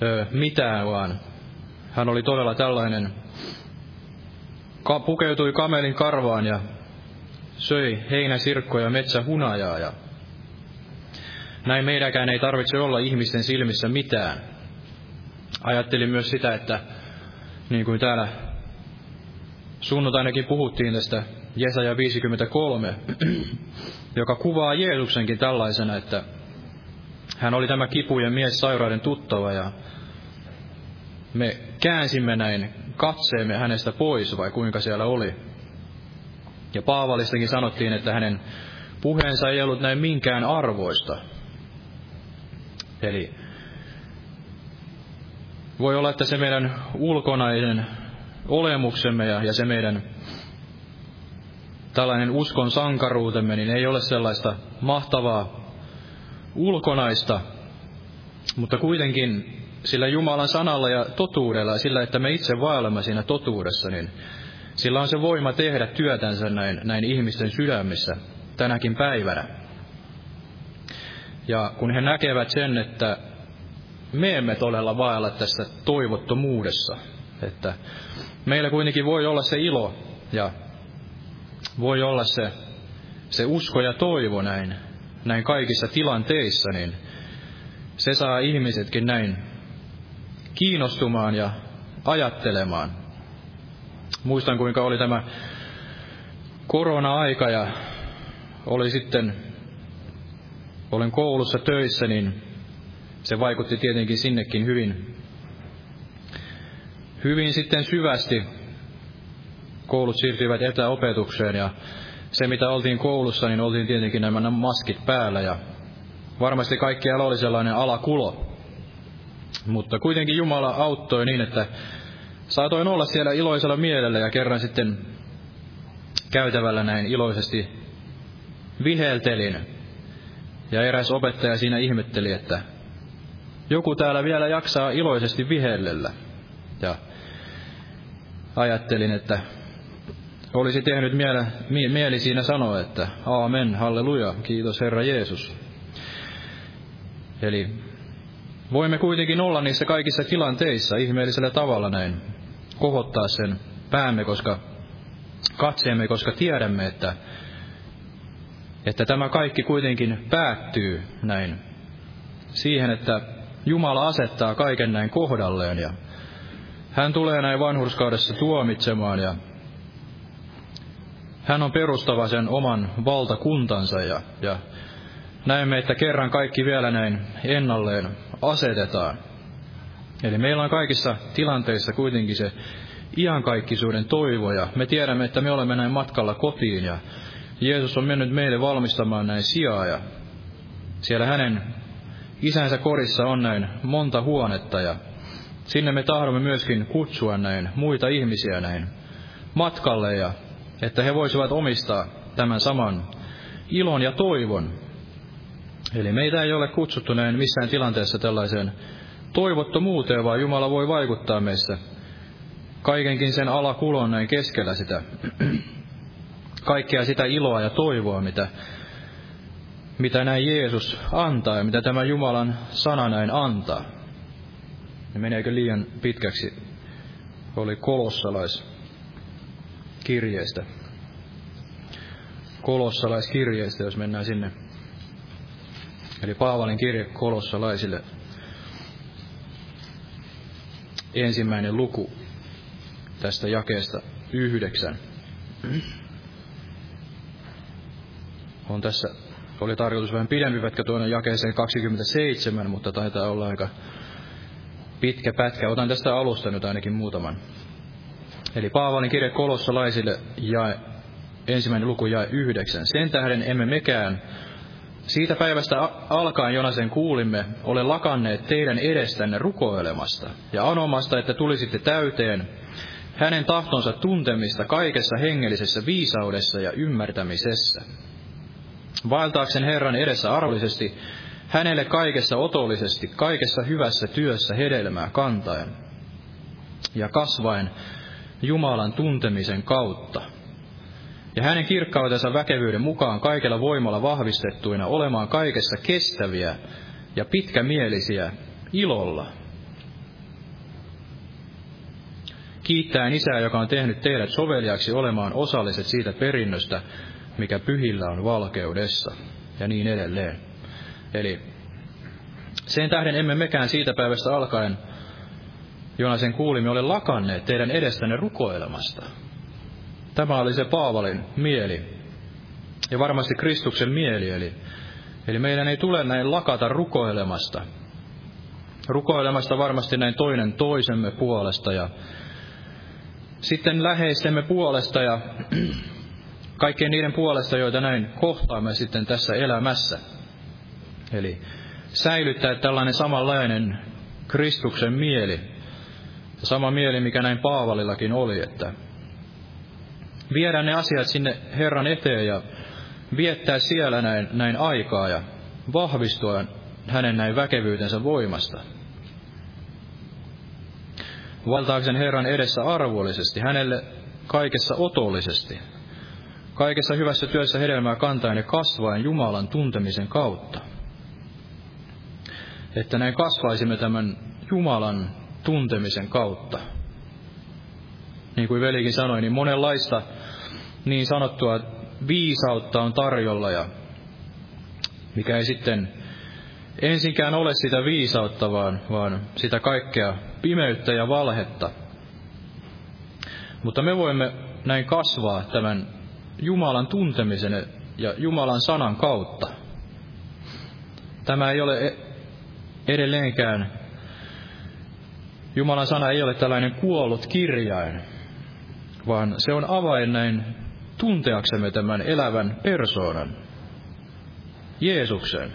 ö, mitään, vaan hän oli todella tällainen, ka, pukeutui kamelin karvaan ja söi heinäsirkkoja metsähunajaa ja näin meidänkään ei tarvitse olla ihmisten silmissä mitään. Ajattelin myös sitä, että niin kuin täällä sunnuntainakin puhuttiin tästä Jesaja 53, joka kuvaa Jeesuksenkin tällaisena, että hän oli tämä kipujen mies sairauden tuttava ja me käänsimme näin katseemme hänestä pois, vai kuinka siellä oli. Ja Paavalistakin sanottiin, että hänen puheensa ei ollut näin minkään arvoista. Eli voi olla, että se meidän ulkonainen olemuksemme ja, ja se meidän tällainen uskon sankaruutemme, niin ei ole sellaista mahtavaa ulkonaista, mutta kuitenkin sillä Jumalan sanalla ja totuudella sillä, että me itse vaellamme siinä totuudessa, niin sillä on se voima tehdä työtänsä näin, näin ihmisten sydämissä tänäkin päivänä. Ja kun he näkevät sen, että me emme todella vaella tässä toivottomuudessa, että meillä kuitenkin voi olla se ilo ja voi olla se, se usko ja toivo näin, näin kaikissa tilanteissa, niin se saa ihmisetkin näin kiinnostumaan ja ajattelemaan. Muistan, kuinka oli tämä korona-aika ja oli sitten, olen koulussa töissä, niin se vaikutti tietenkin sinnekin hyvin, hyvin sitten syvästi. Koulut siirtyivät etäopetukseen ja se mitä oltiin koulussa, niin oltiin tietenkin nämä maskit päällä ja varmasti kaikkialla oli sellainen alakulo. Mutta kuitenkin Jumala auttoi niin, että saatoin olla siellä iloisella mielellä ja kerran sitten käytävällä näin iloisesti viheltelin. Ja eräs opettaja siinä ihmetteli, että joku täällä vielä jaksaa iloisesti vihellellä. Ja ajattelin, että olisi tehnyt miele, mieli siinä sanoa, että Aamen, halleluja, kiitos Herra Jeesus. Eli voimme kuitenkin olla niissä kaikissa tilanteissa ihmeellisellä tavalla näin, kohottaa sen päämme, koska katseemme, koska tiedämme, että, että tämä kaikki kuitenkin päättyy näin siihen, että Jumala asettaa kaiken näin kohdalleen ja hän tulee näin vanhurskaudessa tuomitsemaan ja hän on perustava sen oman valtakuntansa ja, ja näemme, että kerran kaikki vielä näin ennalleen asetetaan. Eli meillä on kaikissa tilanteissa kuitenkin se iankaikkisuuden toivo ja me tiedämme, että me olemme näin matkalla kotiin ja Jeesus on mennyt meille valmistamaan näin sijaa ja siellä hänen isänsä korissa on näin monta huonetta ja sinne me tahdomme myöskin kutsua näin muita ihmisiä näin matkalle ja että he voisivat omistaa tämän saman ilon ja toivon. Eli meitä ei ole kutsuttu näin missään tilanteessa tällaiseen toivottomuuteen, vaan Jumala voi vaikuttaa meissä kaikenkin sen alakulon näin keskellä sitä, kaikkea sitä iloa ja toivoa, mitä, mitä näin Jeesus antaa ja mitä tämä Jumalan sana näin antaa. Ja meneekö liian pitkäksi? Oli kolossalais kirjeestä. Kolossalaiskirjeestä, jos mennään sinne. Eli Paavalin kirje kolossalaisille. Ensimmäinen luku tästä jakeesta yhdeksän. On tässä, oli tarkoitus vähän pidempi pätkä tuonne jakeeseen 27, mutta taitaa olla aika pitkä pätkä. Otan tästä alusta nyt ainakin muutaman. Eli Paavalin kirje kolossalaisille ja ensimmäinen luku ja yhdeksän. Sen tähden emme mekään Siitä päivästä alkaen Jonasen kuulimme, ole lakanneet teidän edestänne rukoilemasta ja anomasta, että tulisitte täyteen hänen tahtonsa tuntemista kaikessa hengellisessä viisaudessa ja ymmärtämisessä. Vaeltaaksen Herran edessä arvollisesti, hänelle kaikessa otollisesti, kaikessa hyvässä työssä hedelmää kantaen ja kasvaen Jumalan tuntemisen kautta. Ja hänen kirkkautensa väkevyyden mukaan kaikella voimalla vahvistettuina olemaan kaikessa kestäviä ja pitkämielisiä ilolla. Kiittäen Isää, joka on tehnyt teidät soveliaksi olemaan osalliset siitä perinnöstä, mikä pyhillä on valkeudessa, ja niin edelleen. Eli sen tähden emme mekään siitä päivästä alkaen, jona sen kuulimme, ole lakanneet teidän edestänne rukoilemasta. Tämä oli se Paavalin mieli, ja varmasti Kristuksen mieli, eli, eli meidän ei tule näin lakata rukoilemasta. Rukoilemasta varmasti näin toinen toisemme puolesta ja sitten läheistemme puolesta ja kaikkien niiden puolesta, joita näin kohtaamme sitten tässä elämässä. Eli säilyttää tällainen samanlainen Kristuksen mieli, sama mieli, mikä näin Paavalillakin oli, että viedä ne asiat sinne Herran eteen ja viettää siellä näin, näin aikaa ja vahvistua hänen näin väkevyytensä voimasta. Valtaaksen Herran edessä arvollisesti, hänelle kaikessa otollisesti, kaikessa hyvässä työssä hedelmää kantaen ja kasvaen Jumalan tuntemisen kautta. Että näin kasvaisimme tämän Jumalan tuntemisen kautta. Niin kuin velikin sanoi, niin monenlaista niin sanottua viisautta on tarjolla ja mikä ei sitten ensinkään ole sitä viisautta, vaan, vaan sitä kaikkea pimeyttä ja valhetta. Mutta me voimme näin kasvaa tämän Jumalan tuntemisen ja Jumalan sanan kautta. Tämä ei ole e- edelleenkään, Jumalan sana ei ole tällainen kuollut kirjain, vaan se on avain näin tunteaksemme tämän elävän persoonan, Jeesuksen,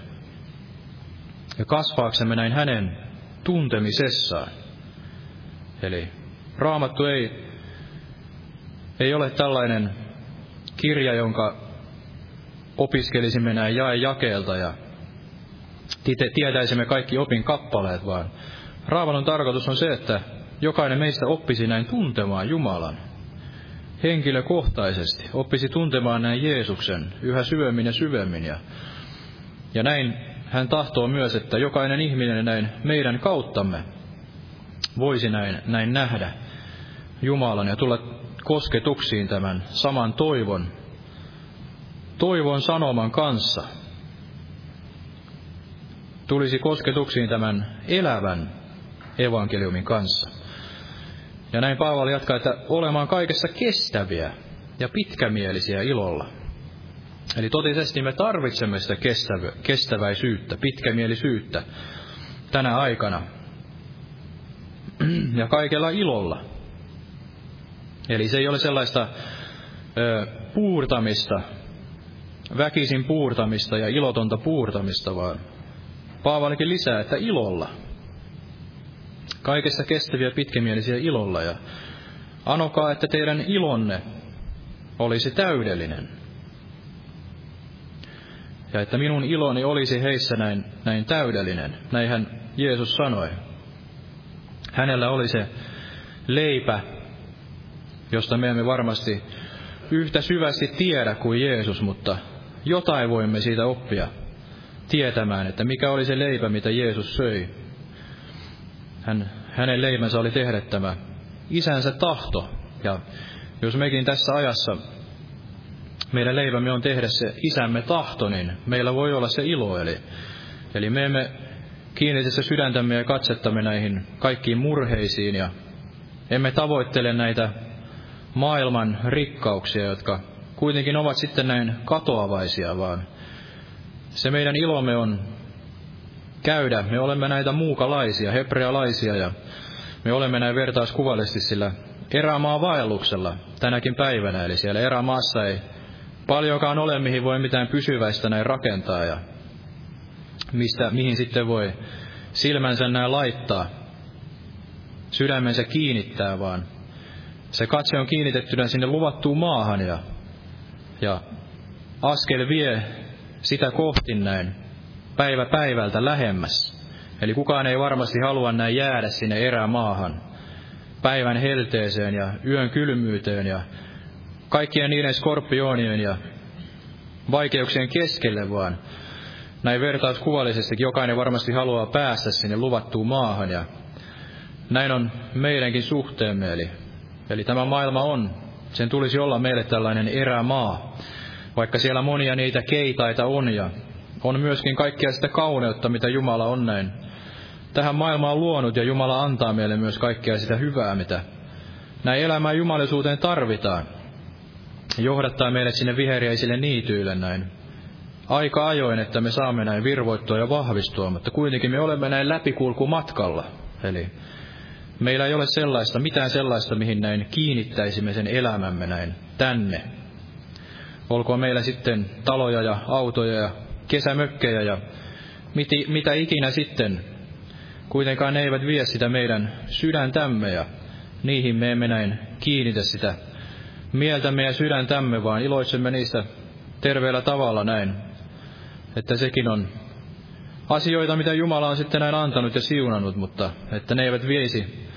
ja kasvaaksemme näin hänen tuntemisessaan. Eli raamattu ei, ei ole tällainen kirja, jonka opiskelisimme näin jae jakeelta ja tietäisimme kaikki opin kappaleet, vaan Raamatun tarkoitus on se, että jokainen meistä oppisi näin tuntemaan Jumalan henkilökohtaisesti, oppisi tuntemaan näin Jeesuksen yhä syvemmin ja syvemmin. Ja, ja näin hän tahtoo myös, että jokainen ihminen näin meidän kauttamme voisi näin, näin nähdä Jumalan ja tulla kosketuksiin tämän saman toivon, toivon sanoman kanssa. Tulisi kosketuksiin tämän elävän evankeliumin kanssa. Ja näin Paavali jatkaa, että olemaan kaikessa kestäviä ja pitkämielisiä ilolla. Eli totisesti me tarvitsemme sitä kestävä, kestäväisyyttä, pitkämielisyyttä tänä aikana. Ja kaikella ilolla. Eli se ei ole sellaista ö, puurtamista, väkisin puurtamista ja ilotonta puurtamista, vaan Paavalikin lisää, että ilolla. Kaikessa kestäviä pitkämielisiä ilolla ja anokaa, että teidän ilonne olisi täydellinen. Ja että minun iloni olisi heissä näin, näin täydellinen. Näinhän Jeesus sanoi. Hänellä oli se leipä, josta me emme varmasti yhtä syvästi tiedä kuin Jeesus, mutta jotain voimme siitä oppia tietämään, että mikä oli se leipä, mitä Jeesus söi. Hän, hänen leipänsä oli tehdä tämä isänsä tahto. Ja jos mekin tässä ajassa meidän leivämme on tehdä se isämme tahto, niin meillä voi olla se ilo. Eli, eli me emme kiinnitä se sydäntämme ja katsettamme näihin kaikkiin murheisiin ja emme tavoittele näitä maailman rikkauksia, jotka kuitenkin ovat sitten näin katoavaisia, vaan se meidän ilomme on käydä. Me olemme näitä muukalaisia, hebrealaisia ja me olemme näin vertauskuvallisesti sillä erämaa vaelluksella tänäkin päivänä. Eli siellä erämaassa ei paljonkaan ole, mihin voi mitään pysyväistä näin rakentaa. Ja mistä, mihin sitten voi silmänsä näin laittaa, sydämensä kiinnittää, vaan se katse on kiinnitettynä sinne luvattuun maahan ja, ja askel vie sitä kohti näin päivä päivältä lähemmäs. Eli kukaan ei varmasti halua näin jäädä sinne erämaahan, päivän helteeseen ja yön kylmyyteen ja kaikkien niiden skorpionien ja vaikeuksien keskelle, vaan näin vertauskuvallisesti jokainen varmasti haluaa päästä sinne luvattuun maahan ja näin on meidänkin suhteemme. Eli, eli tämä maailma on, sen tulisi olla meille tällainen erämaa, vaikka siellä monia niitä keitaita on ja on myöskin kaikkia sitä kauneutta, mitä Jumala on näin tähän maailmaan luonut ja Jumala antaa meille myös kaikkea sitä hyvää, mitä näin elämään jumalisuuteen tarvitaan. Johdattaa meidät sinne viheriäisille niityille näin aika ajoin, että me saamme näin virvoittua ja vahvistua, mutta kuitenkin me olemme näin läpikulkumatkalla. Eli meillä ei ole sellaista, mitään sellaista, mihin näin kiinnittäisimme sen elämämme näin tänne. Olkoon meillä sitten taloja ja autoja ja kesämökkejä ja miti, mitä ikinä sitten. Kuitenkaan ne eivät vie sitä meidän sydäntämme ja niihin me emme näin kiinnitä sitä mieltämme ja sydäntämme, vaan iloitsemme niistä terveellä tavalla näin. Että sekin on asioita, mitä Jumala on sitten näin antanut ja siunannut, mutta että ne eivät viisi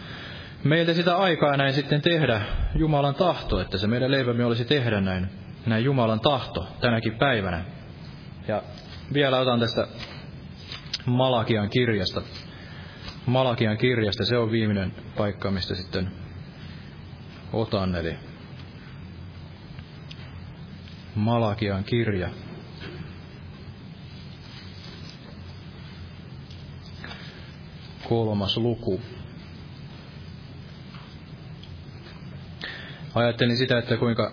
meiltä sitä aikaa näin sitten tehdä Jumalan tahto, että se meidän leipämme olisi tehdä näin, näin Jumalan tahto tänäkin päivänä. Ja vielä otan tästä Malakian kirjasta. Malakian kirjasta, se on viimeinen paikka, mistä sitten otan, eli Malakian kirja. Kolmas luku. Ajattelin sitä, että kuinka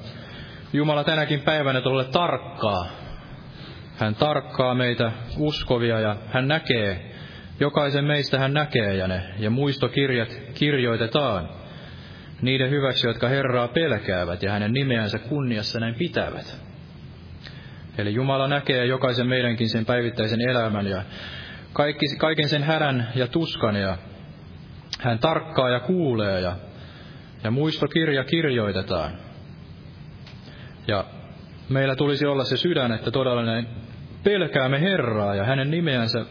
Jumala tänäkin päivänä tulee tarkkaa. Hän tarkkaa meitä uskovia ja hän näkee, jokaisen meistä hän näkee ja ne, ja muistokirjat kirjoitetaan niiden hyväksi, jotka Herraa pelkäävät ja hänen nimeänsä kunniassa näin pitävät. Eli Jumala näkee jokaisen meidänkin sen päivittäisen elämän ja kaikki, kaiken sen hädän ja tuskan ja hän tarkkaa ja kuulee ja, ja muistokirja kirjoitetaan. Ja meillä tulisi olla se sydän, että todella näin pelkäämme Herraa ja hänen nimeänsä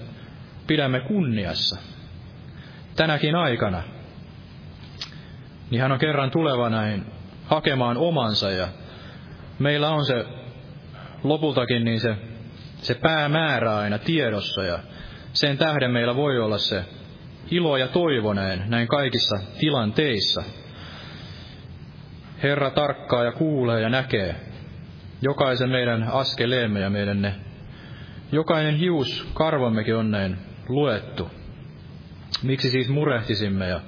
pidämme kunniassa. Tänäkin aikana. Niin hän on kerran tuleva näin hakemaan omansa ja meillä on se lopultakin niin se, se päämäärä aina tiedossa ja sen tähden meillä voi olla se ilo ja toivoneen näin kaikissa tilanteissa. Herra tarkkaa ja kuulee ja näkee jokaisen meidän askeleemme ja meidän ne, jokainen hius karvammekin on näin luettu. Miksi siis murehtisimme ja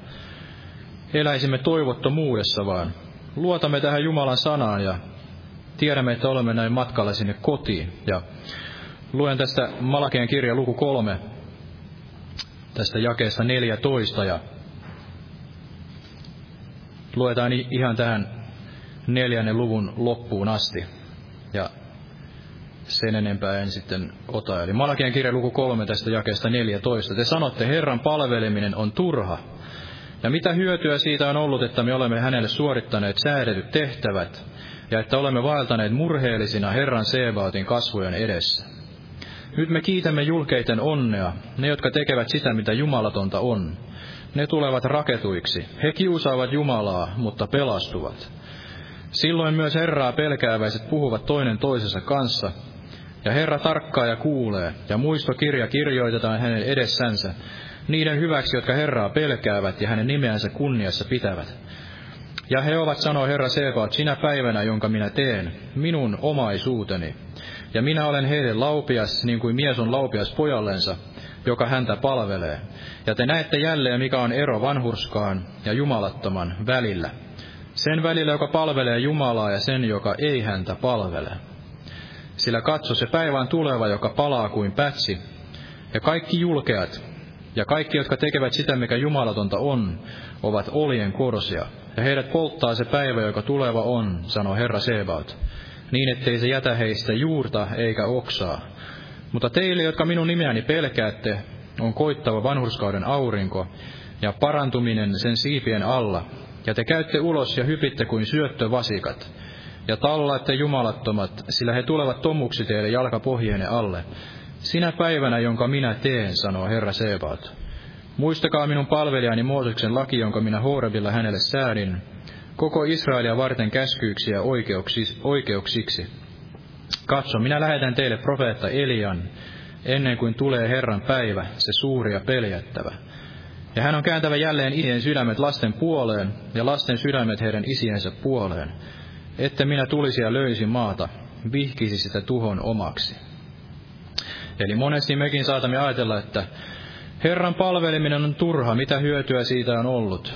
eläisimme toivottomuudessa, vaan luotamme tähän Jumalan sanaan ja tiedämme, että olemme näin matkalla sinne kotiin. Ja luen tästä Malakeen kirja luku kolme, tästä jakeesta 14 ja luetaan ihan tähän neljännen luvun loppuun asti. Ja sen enempää en sitten ota. Eli Malakien kirja luku kolme tästä jakeesta 14. Te sanotte, Herran palveleminen on turha. Ja mitä hyötyä siitä on ollut, että me olemme hänelle suorittaneet säädetyt tehtävät, ja että olemme vaeltaneet murheellisina Herran Sebaatin kasvojen edessä. Nyt me kiitämme julkeiten onnea, ne jotka tekevät sitä, mitä jumalatonta on. Ne tulevat raketuiksi. He kiusaavat Jumalaa, mutta pelastuvat. Silloin myös Herraa pelkääväiset puhuvat toinen toisensa kanssa, ja Herra tarkkaa ja kuulee, ja muistokirja kirjoitetaan hänen edessänsä, niiden hyväksi, jotka Herraa pelkäävät ja hänen nimeänsä kunniassa pitävät. Ja he ovat, sanoo Herra Sebaat, sinä päivänä, jonka minä teen, minun omaisuuteni. Ja minä olen heille laupias, niin kuin mies on laupias pojallensa, joka häntä palvelee. Ja te näette jälleen, mikä on ero vanhurskaan ja jumalattoman välillä. Sen välillä, joka palvelee Jumalaa ja sen, joka ei häntä palvele. Sillä katso se päivän tuleva, joka palaa kuin pätsi, ja kaikki julkeat, ja kaikki, jotka tekevät sitä, mikä jumalatonta on, ovat olien korsia, ja heidät polttaa se päivä, joka tuleva on, sanoo Herra Sebaot, niin ettei se jätä heistä juurta eikä oksaa. Mutta teille, jotka minun nimeäni pelkäätte, on koittava vanhurskauden aurinko ja parantuminen sen siipien alla, ja te käytte ulos ja hypitte kuin syöttövasikat, ja tallaatte jumalattomat, sillä he tulevat tomuksi teille jalkapohjeenne alle. Sinä päivänä, jonka minä teen, sanoo Herra Sebaat. Muistakaa minun palvelijani Mooseksen laki, jonka minä Horebilla hänelle säädin, koko Israelia varten käskyyksiä ja oikeuksiksi. Katso, minä lähetän teille profeetta Elian, ennen kuin tulee Herran päivä, se suuri ja peljättävä. Ja hän on kääntävä jälleen isien sydämet lasten puoleen ja lasten sydämet heidän isiensä puoleen, että minä tulisi ja löysin maata, vihkisi sitä tuhon omaksi. Eli monesti mekin saatamme ajatella, että Herran palveleminen on turha, mitä hyötyä siitä on ollut.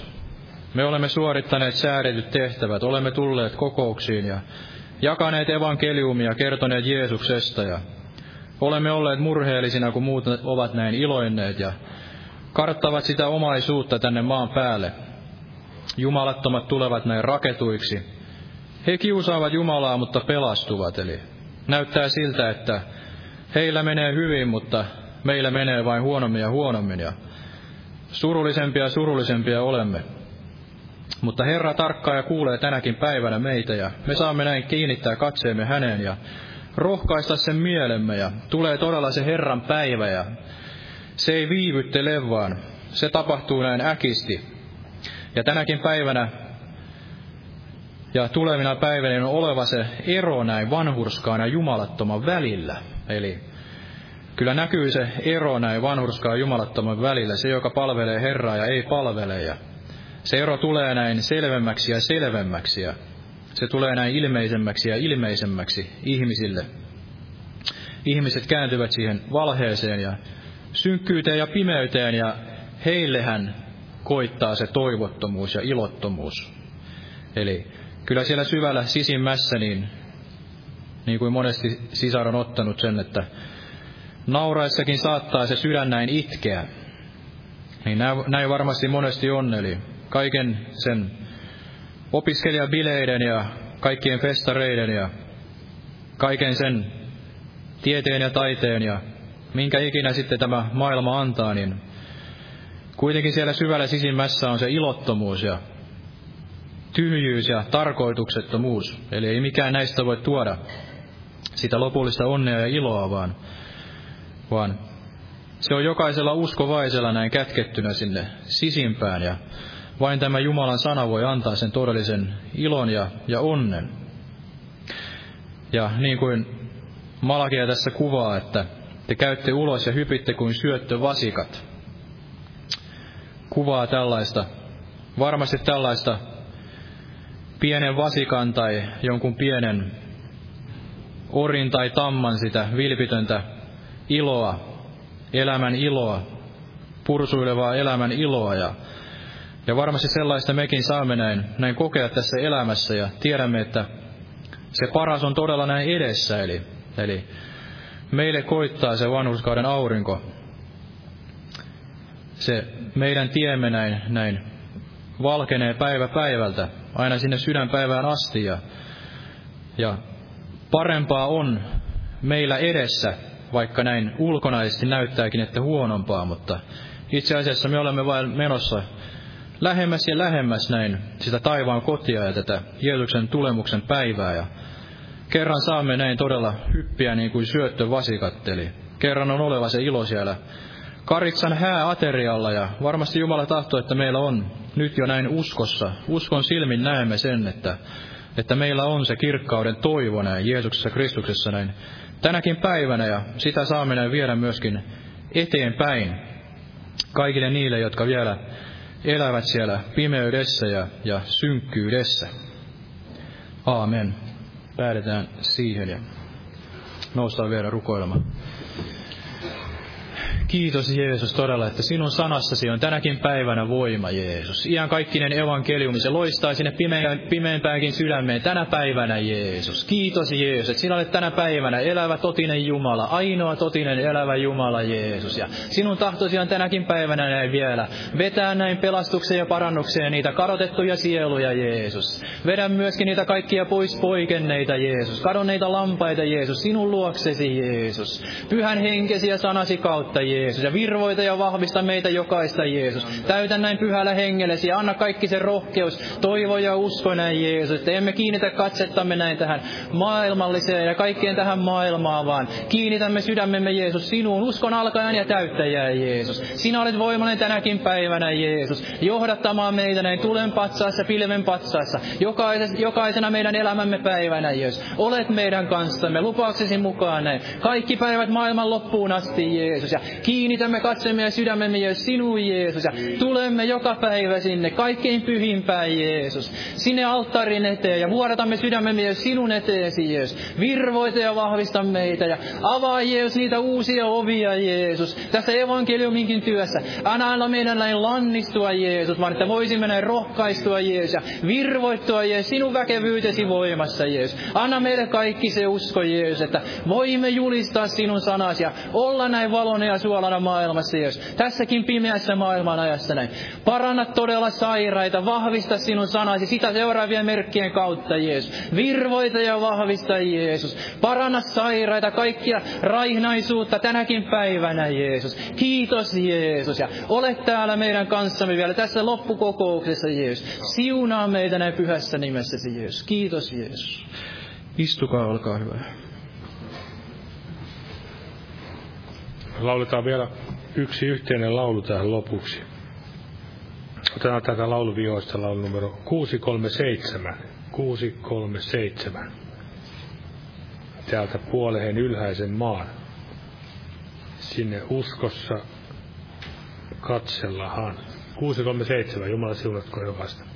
Me olemme suorittaneet säädetyt tehtävät, olemme tulleet kokouksiin ja jakaneet evankeliumia, kertoneet Jeesuksesta ja olemme olleet murheellisina, kun muut ovat näin iloinneet ja karttavat sitä omaisuutta tänne maan päälle. Jumalattomat tulevat näin raketuiksi. He kiusaavat Jumalaa, mutta pelastuvat. Eli näyttää siltä, että heillä menee hyvin, mutta meillä menee vain huonommin ja huonommin. Ja surullisempia ja surullisempia olemme. Mutta Herra tarkkaa ja kuulee tänäkin päivänä meitä ja me saamme näin kiinnittää katseemme häneen ja rohkaista sen mielemme ja tulee todella se Herran päivä ja se ei viivyttele vaan se tapahtuu näin äkisti. Ja tänäkin päivänä ja tulevina päivinä on oleva se ero näin vanhurskaan ja jumalattoman välillä. Eli kyllä näkyy se ero näin vanhurskaan ja jumalattoman välillä, se joka palvelee Herraa ja ei palvele. Ja se ero tulee näin selvemmäksi ja selvemmäksi ja se tulee näin ilmeisemmäksi ja ilmeisemmäksi ihmisille. Ihmiset kääntyvät siihen valheeseen ja synkkyyteen ja pimeyteen ja heillehän koittaa se toivottomuus ja ilottomuus. Eli kyllä siellä syvällä sisimmässä, niin, niin kuin monesti sisar on ottanut sen, että nauraessakin saattaa se sydän näin itkeä. Niin näin varmasti monesti on, eli kaiken sen opiskelijabileiden ja kaikkien festareiden ja kaiken sen tieteen ja taiteen ja minkä ikinä sitten tämä maailma antaa, niin kuitenkin siellä syvällä sisimmässä on se ilottomuus ja tyhjyys ja tarkoituksettomuus. Eli ei mikään näistä voi tuoda sitä lopullista onnea ja iloa, vaan, vaan se on jokaisella uskovaisella näin kätkettynä sinne sisimpään ja vain tämä Jumalan sana voi antaa sen todellisen ilon ja, ja onnen. Ja niin kuin Malakia tässä kuvaa, että te käytte ulos ja hypitte kuin syöttövasikat. Kuvaa tällaista, varmasti tällaista pienen vasikan tai jonkun pienen orin tai tamman sitä vilpitöntä iloa, elämän iloa, pursuilevaa elämän iloa ja ja varmasti sellaista mekin saamme näin, näin kokea tässä elämässä ja tiedämme, että se paras on todella näin edessä. Eli, eli meille koittaa se vanhuskauden aurinko. Se meidän tiemme näin, näin valkenee päivä päivältä, aina sinne sydänpäivään asti. Ja, ja parempaa on meillä edessä, vaikka näin ulkonaisesti näyttääkin, että huonompaa, mutta itse asiassa me olemme vain menossa lähemmäs ja lähemmäs näin sitä taivaan kotia ja tätä Jeesuksen tulemuksen päivää. Ja kerran saamme näin todella hyppiä niin kuin syöttövasikat, eli kerran on oleva se ilo siellä Karitsan hääaterialla ja varmasti Jumala tahtoo, että meillä on nyt jo näin uskossa, uskon silmin näemme sen, että, että meillä on se kirkkauden toivo näin Jeesuksessa Kristuksessa näin tänäkin päivänä ja sitä saamme näin viedä myöskin eteenpäin kaikille niille, jotka vielä elävät siellä pimeydessä ja, ja synkkyydessä. Aamen. Päädetään siihen ja noustaan vielä rukoilemaan. Kiitos Jeesus todella, että sinun sanassasi on tänäkin päivänä voima Jeesus. Iän kaikkinen evankeliumi, se loistaa sinne pimeän, pimeämpäänkin sydämeen tänä päivänä Jeesus. Kiitos Jeesus, että sinä olet tänä päivänä elävä totinen Jumala, ainoa totinen elävä Jumala Jeesus. Ja sinun tahtosi on tänäkin päivänä näin vielä. Vetää näin pelastukseen ja parannukseen niitä kadotettuja sieluja Jeesus. Vedä myöskin niitä kaikkia pois poikenneita Jeesus. Kadonneita lampaita Jeesus, sinun luoksesi Jeesus. Pyhän henkesi ja sanasi kautta Jeesus. Jeesus, ja virvoita ja vahvista meitä jokaista, Jeesus. Täytä näin pyhällä hengellesi ja anna kaikki se rohkeus, toivo ja usko näin, Jeesus. Että emme kiinnitä katsettamme näin tähän maailmalliseen ja kaikkeen tähän maailmaan, vaan kiinnitämme sydämemme, Jeesus, sinuun uskon alkajan ja täyttäjää, Jeesus. Sinä olet voimallinen tänäkin päivänä, Jeesus, johdattamaan meitä näin tulen patsaassa, pilven patsaassa, jokaisena meidän elämämme päivänä, Jeesus. Olet meidän kanssamme, lupauksesi mukaan näin. Kaikki päivät maailman loppuun asti, Jeesus. Ja Kiinnitämme katsemme ja sydämemme ja sinuun Jeesus ja tulemme joka päivä sinne kaikkein pyhimpään Jeesus. Sinne alttarin eteen ja vuodatamme sydämemme ja sinun eteesi Jeesus. Virvoita ja vahvista meitä ja avaa Jeesus niitä uusia ovia Jeesus. Tässä evankeliuminkin työssä. Anna anna meidän näin lannistua Jeesus, vaan että voisimme näin rohkaistua Jeesus ja virvoittua Jeesus sinun väkevyytesi voimassa Jeesus. Anna meille kaikki se usko Jeesus, että voimme julistaa sinun sanasi ja olla näin valon ja suolana maailmassa, Jeesus. Tässäkin pimeässä maailman ajassa näin. Paranna todella sairaita, vahvista sinun sanasi sitä seuraavien merkkien kautta, Jeesus. Virvoita ja vahvista, Jeesus. Paranna sairaita, kaikkia raihnaisuutta tänäkin päivänä, Jeesus. Kiitos, Jeesus. Ja ole täällä meidän kanssamme vielä tässä loppukokouksessa, Jeesus. Siunaa meitä näin pyhässä nimessäsi, Jeesus. Kiitos, Jeesus. Istukaa, olkaa hyvä. Lauletaan vielä yksi yhteinen laulu tähän lopuksi. Otetaan tätä lauluvioista laulu numero 637. 637. Täältä puoleen ylhäisen maan. Sinne uskossa katsellahan. 637. Jumala siunatko jokaista.